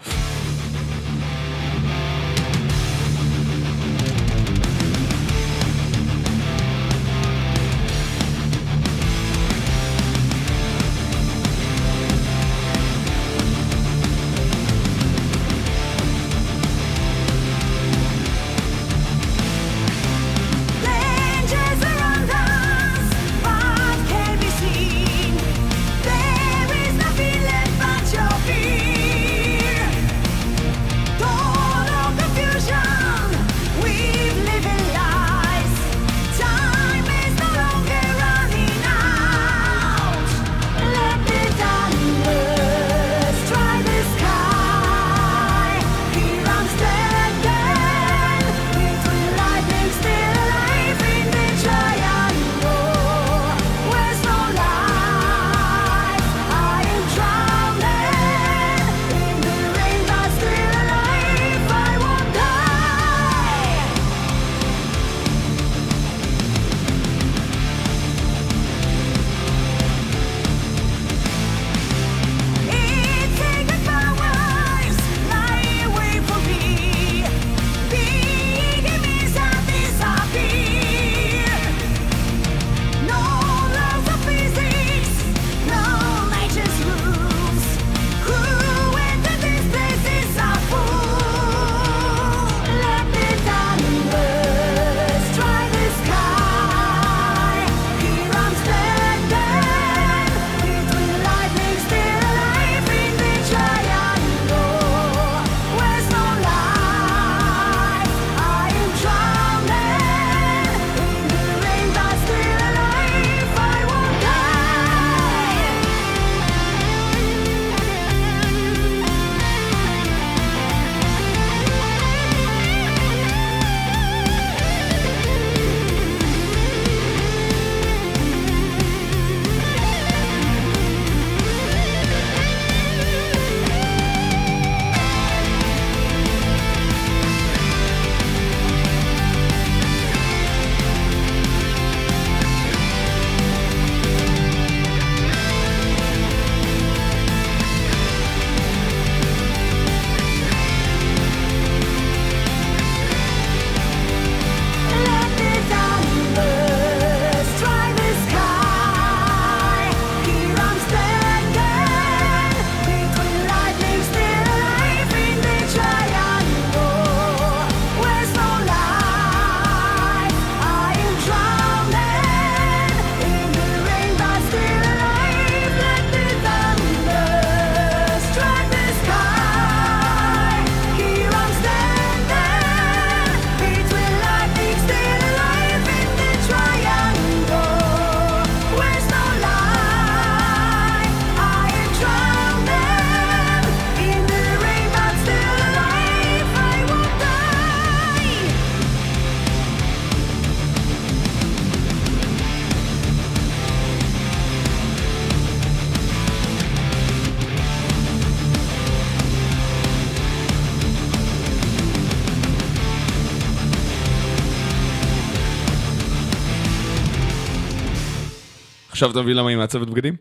עכשיו אתה מבין למה היא מעצבת בגדים?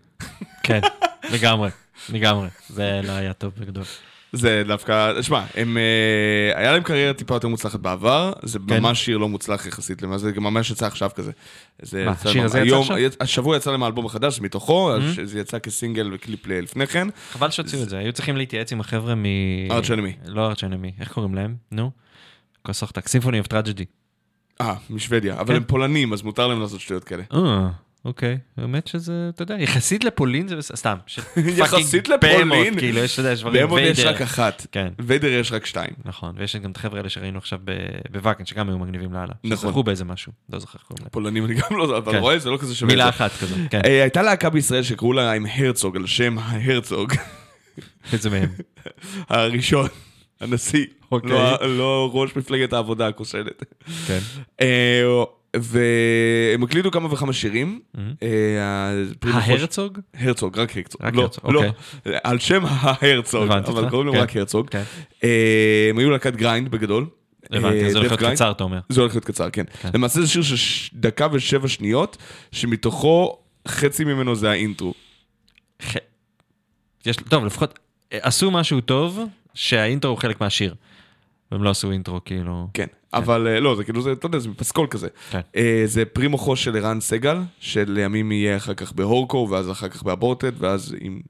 כן, לגמרי, לגמרי. זה לא היה טוב בגדול. זה דווקא, שמע, הם, אה, היה להם קריירה טיפה יותר מוצלחת בעבר, זה כן. ממש שיר לא מוצלח יחסית למה זה גם ממש יצא עכשיו כזה. זה מה, השיר הזה יצא עכשיו? השבוע יצא להם האלבום החדש מתוכו, אז זה יצא כסינגל וקליפ לפני כן. חבל שהוציאו את זה, היו צריכים להתייעץ עם החבר'ה מ... Arch Enemy. לא Arch Enemy, איך קוראים להם? נו? כוס סוחטק, Symphony of Tragedy. אה, משוודיה, אבל כן. הם פולנים, אז מותר להם לעשות שטויות כאלה. אה, אוקיי, האמת שזה, אתה יודע, יחסית לפולין זה בסדר, סתם. [LAUGHS] יחסית לפולין? כאילו, יש, אתה יודע, יש דברים, בהמות יש ויידר. רק אחת, כן, ויידר יש רק שתיים. נכון, ויש גם את החבר'ה האלה שראינו עכשיו בוואקן, שגם היו מגניבים לאללה. נכון. שזכו באיזה משהו, לא זוכר איך קוראים להם. פולנים אני גם לא, אתה כן. רואה? זה לא כזה שווה. מילה. אחת כזאת, כן, אה, הייתה להקה בישראל שקראו לה עם הרצוג, על שם ההרצוג, [LAUGHS] איזה מהם. הראשון, הנשיא, אוקיי. לא- לא ראש מפלגת העבודה הכושלת. כן. והם הקליטו כמה וכמה שירים. אה, ההרצוג? הרצוג, רק הרצוג. רק לא, הרצוג, לא, אוקיי. על שם ההרצוג, אבל קוראים לו כן, רק הרצוג. כן. אה, הם היו להקת grind בגדול. הבנתי, אה, זה הולך להיות. קצר, אתה אומר. זה הולך להיות קצר, כן. למעשה זה שיר של דקה ושבע שניות, שמתוכו חצי ממנו זה האינטרו. טוב, לפחות עשו משהו טוב, שהאינטרו הוא חלק מהשיר. והם לא עשו אינטרו, כאילו... כן, אבל אה, לא, זה כאילו, אתה יודע, זה פסקול כזה. כן. אה, זה פרי מוחו של ערן סגל, שלימים יהיה אחר כך בהורקו, ואז אחר כך באבורטד, ואז עם...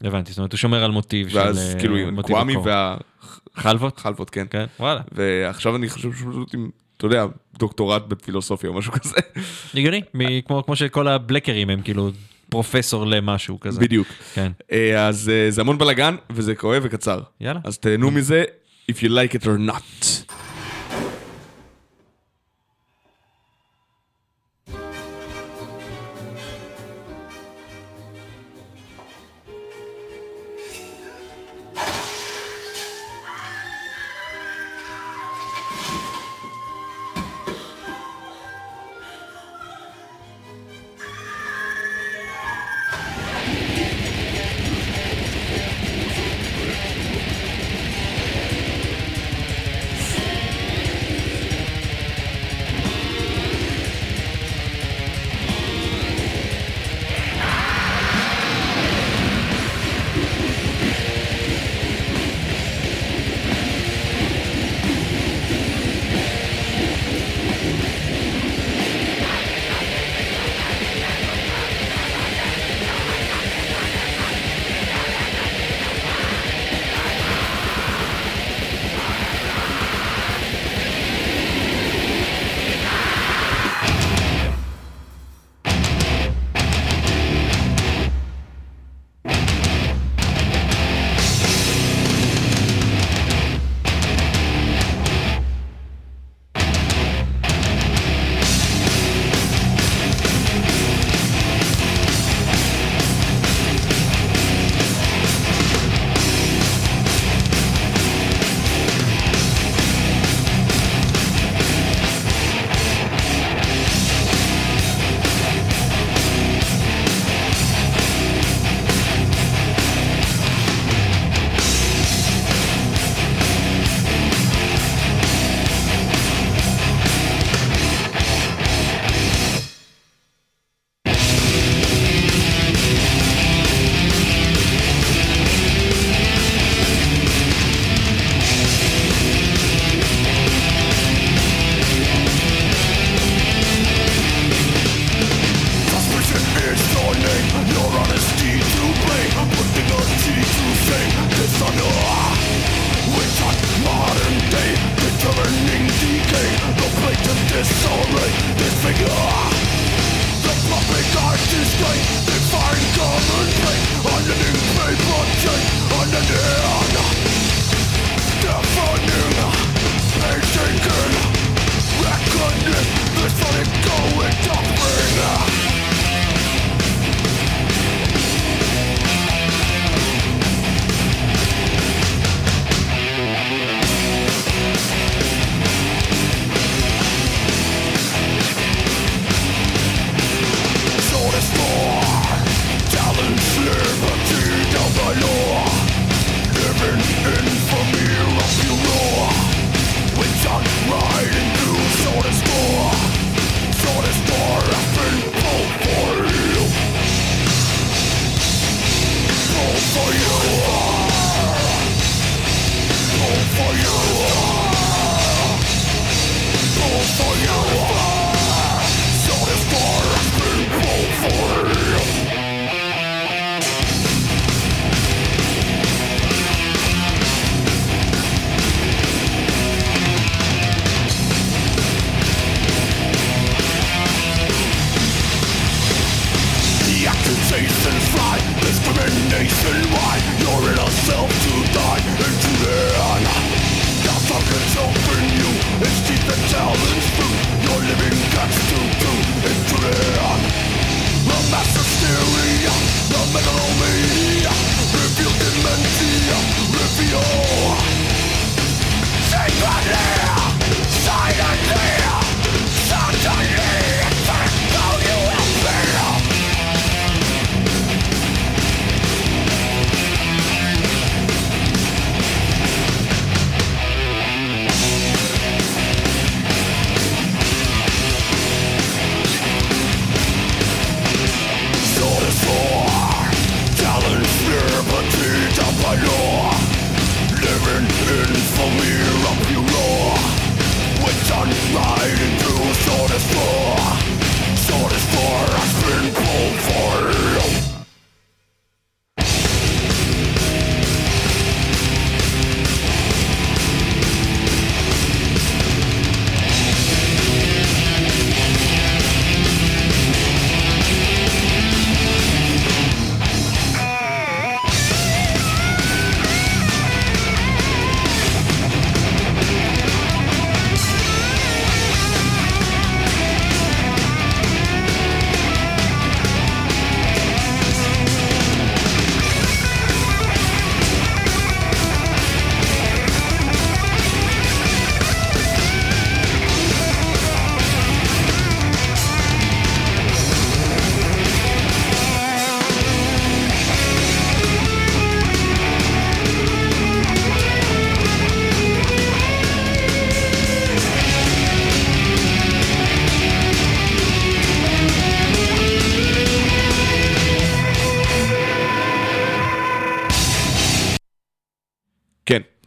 הבנתי, זאת אומרת, הוא שומר על מוטיב של... ואז אה, כאילו עם קוואמי הקור. והחלבות, חלבות? כן. כן, וואלה. ועכשיו אני חושב שפשוט עם, אתה יודע, דוקטורט בפילוסופיה או משהו כזה. [LAUGHS] הגיוני, כמו כמו שכל הבלקרים הם כאילו פרופסור למשהו כזה. בדיוק. כן. אז זה המון בלאגן, וזה כואב וקצר. יאללה. אז תהנו מזה, if you like it or not.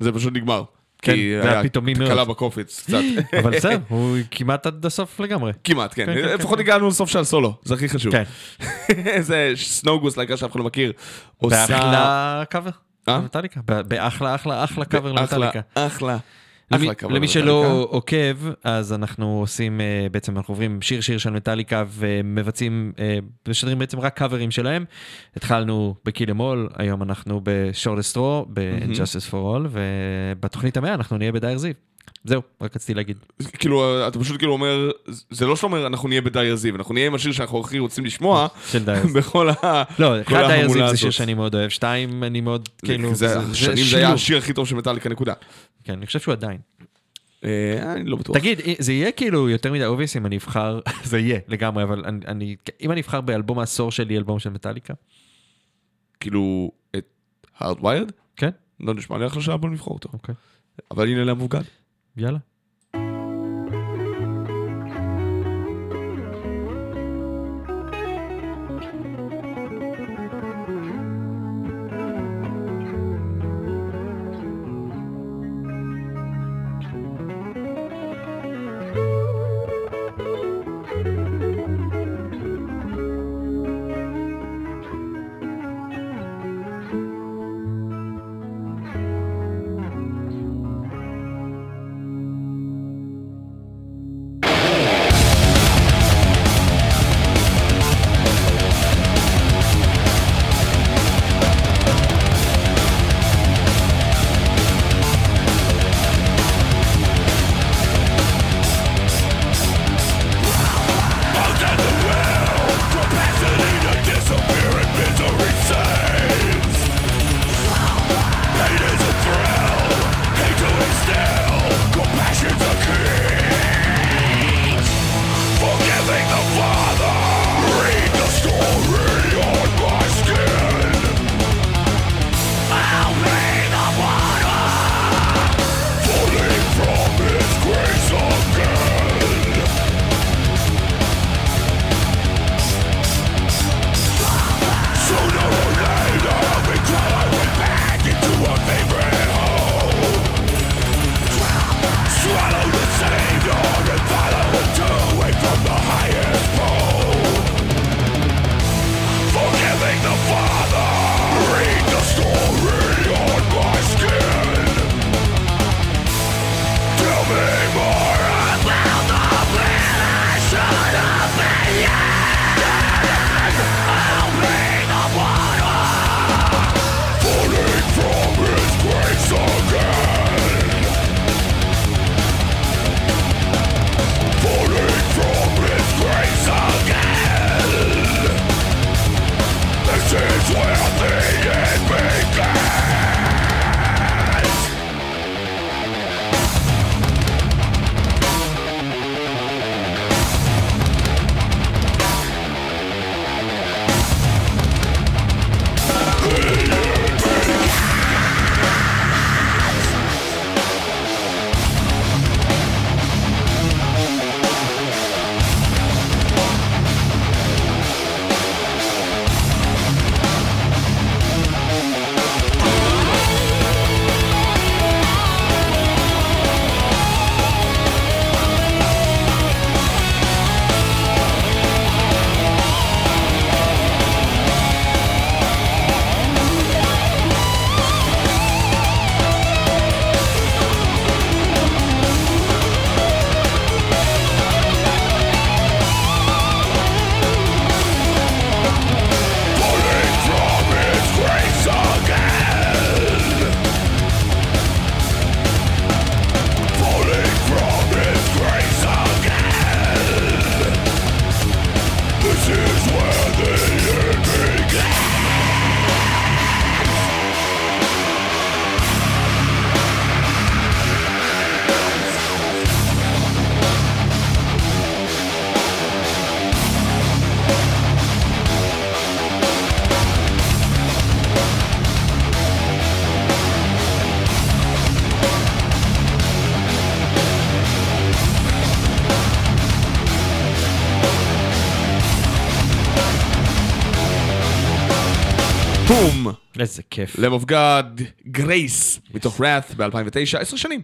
זה פשוט נגמר. כן, כי זה היה היה פתאומי מאוד. תקלה בקופץ קצת. [LAUGHS] אבל בסדר, הוא כמעט עד הסוף לגמרי. כמעט, כן. כן, כן, לפחות כן. הגענו לסוף של הסולו, זה הכי חשוב. כן. [LAUGHS] זה סנוגוס, להקה שאף אחד לא מכיר. עושה... באחלה קאבר. אה? באחלה אחלה אחלה קאבר למטאליקה. אחלה. אחלה למי למטאליקה. שלא עוקב, אז אנחנו עושים, אה, בעצם אנחנו עוברים שיר שיר של מטאליקה ומבצעים, אה, משדרים בעצם רק קאברים שלהם. התחלנו ב Kill 'Em All, היום אנחנו ב Shortest Straw, ב-Justice for All, ובתוכנית המאה אנחנו נהיה ב Dyers Eve. זהו, רק רציתי להגיד. כאילו, אתה פשוט כאילו אומר, זה לא שאומר אנחנו נהיה ב Dyers Eve, אנחנו נהיה עם השיר שאנחנו הכי רוצים לשמוע, של Dyers Eve. בכל ה... לא, כל אחד Dyers Eve ההמולה זה שיר הזאת. שאני מאוד אוהב, שתיים אני מאוד, כאילו, זה- שנים זה היה. השיר הכי טוב של מטאליקה, נקודה. כן, אני חושב שהוא עדיין. אה, אני לא בטוח. תגיד, זה יהיה כאילו יותר מדי obvious אם אני אבחר, [LAUGHS] זה יהיה לגמרי, אבל אני, אם אני אבחר באלבום העשור שלי, אלבום של מטאליקה, כאילו, את Hardwired? כן, לא נשמע לי אחלה שעה, בוא נבחור אותו. אוקיי, אבל הנה למבוגד. יאללה. איזה כיף. Lamb of God, Grace, מתוך Wrath ב-2009, עשר שנים.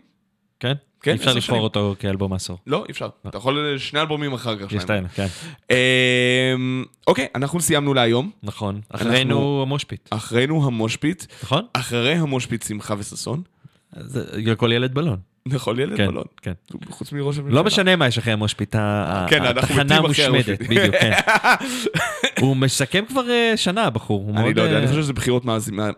כן? כן, אי אפשר לבחור אותו כאלבום עשור. לא, אי אפשר. לא. אתה יכול אה, שני אלבומים אחר כך. יש שתיים, כן. אמ, אוקיי, אנחנו סיימנו להיום. נכון. אחרינו המושפיט. אחרינו המושפיט. נכון. אחרי המושפיט שמחה וששון. זה לכל ילד בלון. לכל ילד כן, מלון. לא? כן. חוץ מראש הממשלה. לא משנה מה יש אחרי המושפיטה, כן, התחנה מושמדת, בדיוק, כן. [LAUGHS] הוא מסכם כבר אה, שנה, הבחור. אני מאוד, לא יודע, אה, אני חושב שזה בחירות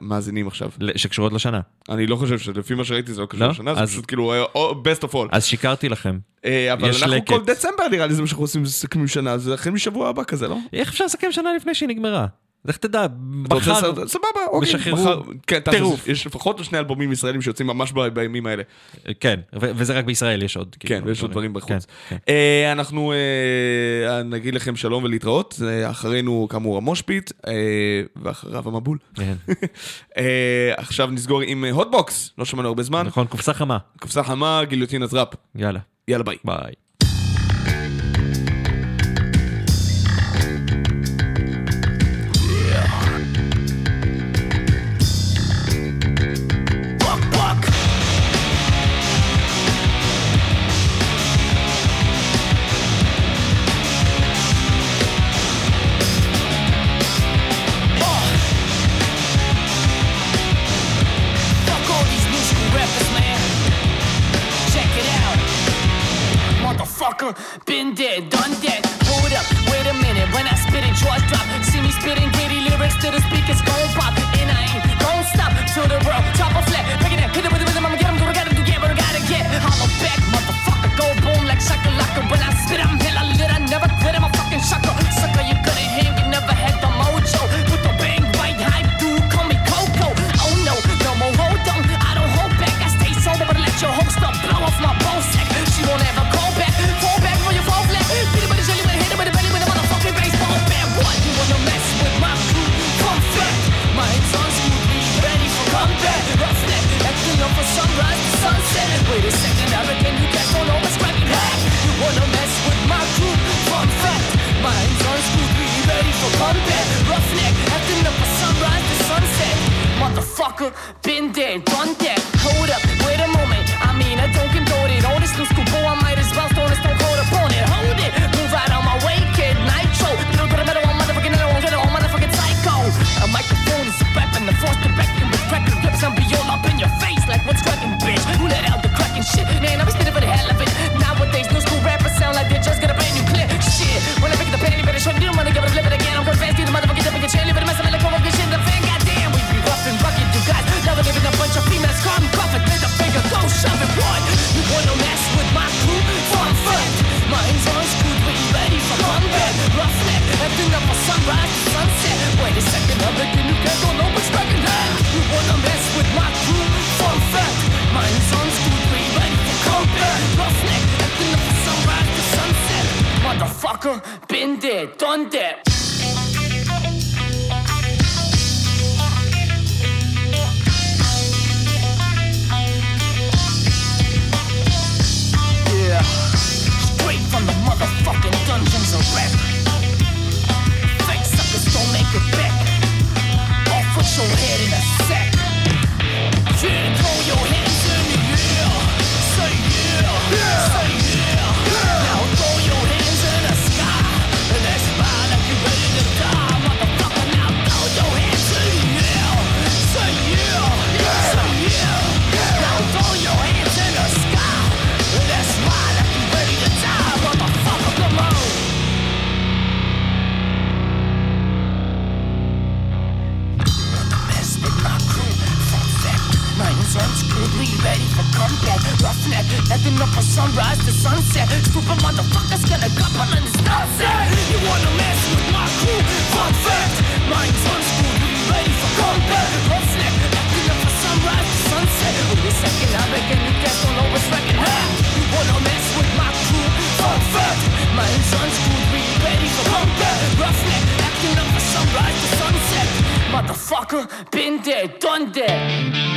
מאזינים עכשיו. שקשורות לשנה. אני לא חושב שלפי מה שראיתי זה לא קשור לא? לשנה, אז... זה פשוט כאילו אה, best of all. אז שיקרתי לכם. אבל אנחנו לקט. כל דצמבר נראה לי זה מה שאנחנו עושים, מסכמים שנה, זה החל משבוע הבא כזה, לא? איך אפשר לסכם שנה לפני שהיא נגמרה? לך תדע, מחר, סבבה, אוקיי, משחררו, מחר, כן, יש לפחות שני אלבומים ישראלים שיוצאים ממש בימים האלה. אה, כן, וזה רק בישראל, יש עוד. כאילו, כן, ויש עוד לא- דברים בחוץ. כן, כן. אה, אנחנו אה, נגיד לכם שלום ולהתראות, אחרינו כאמור ה Moshpit, ואחריו המבול. כן. [LAUGHS] עכשיו נסגור עם Hotbox, לא שמענו הרבה זמן. נכון, קופסה חמה. קופסה חמה, גיליוטינת ראפ. יאללה. יאללה ביי. ביי.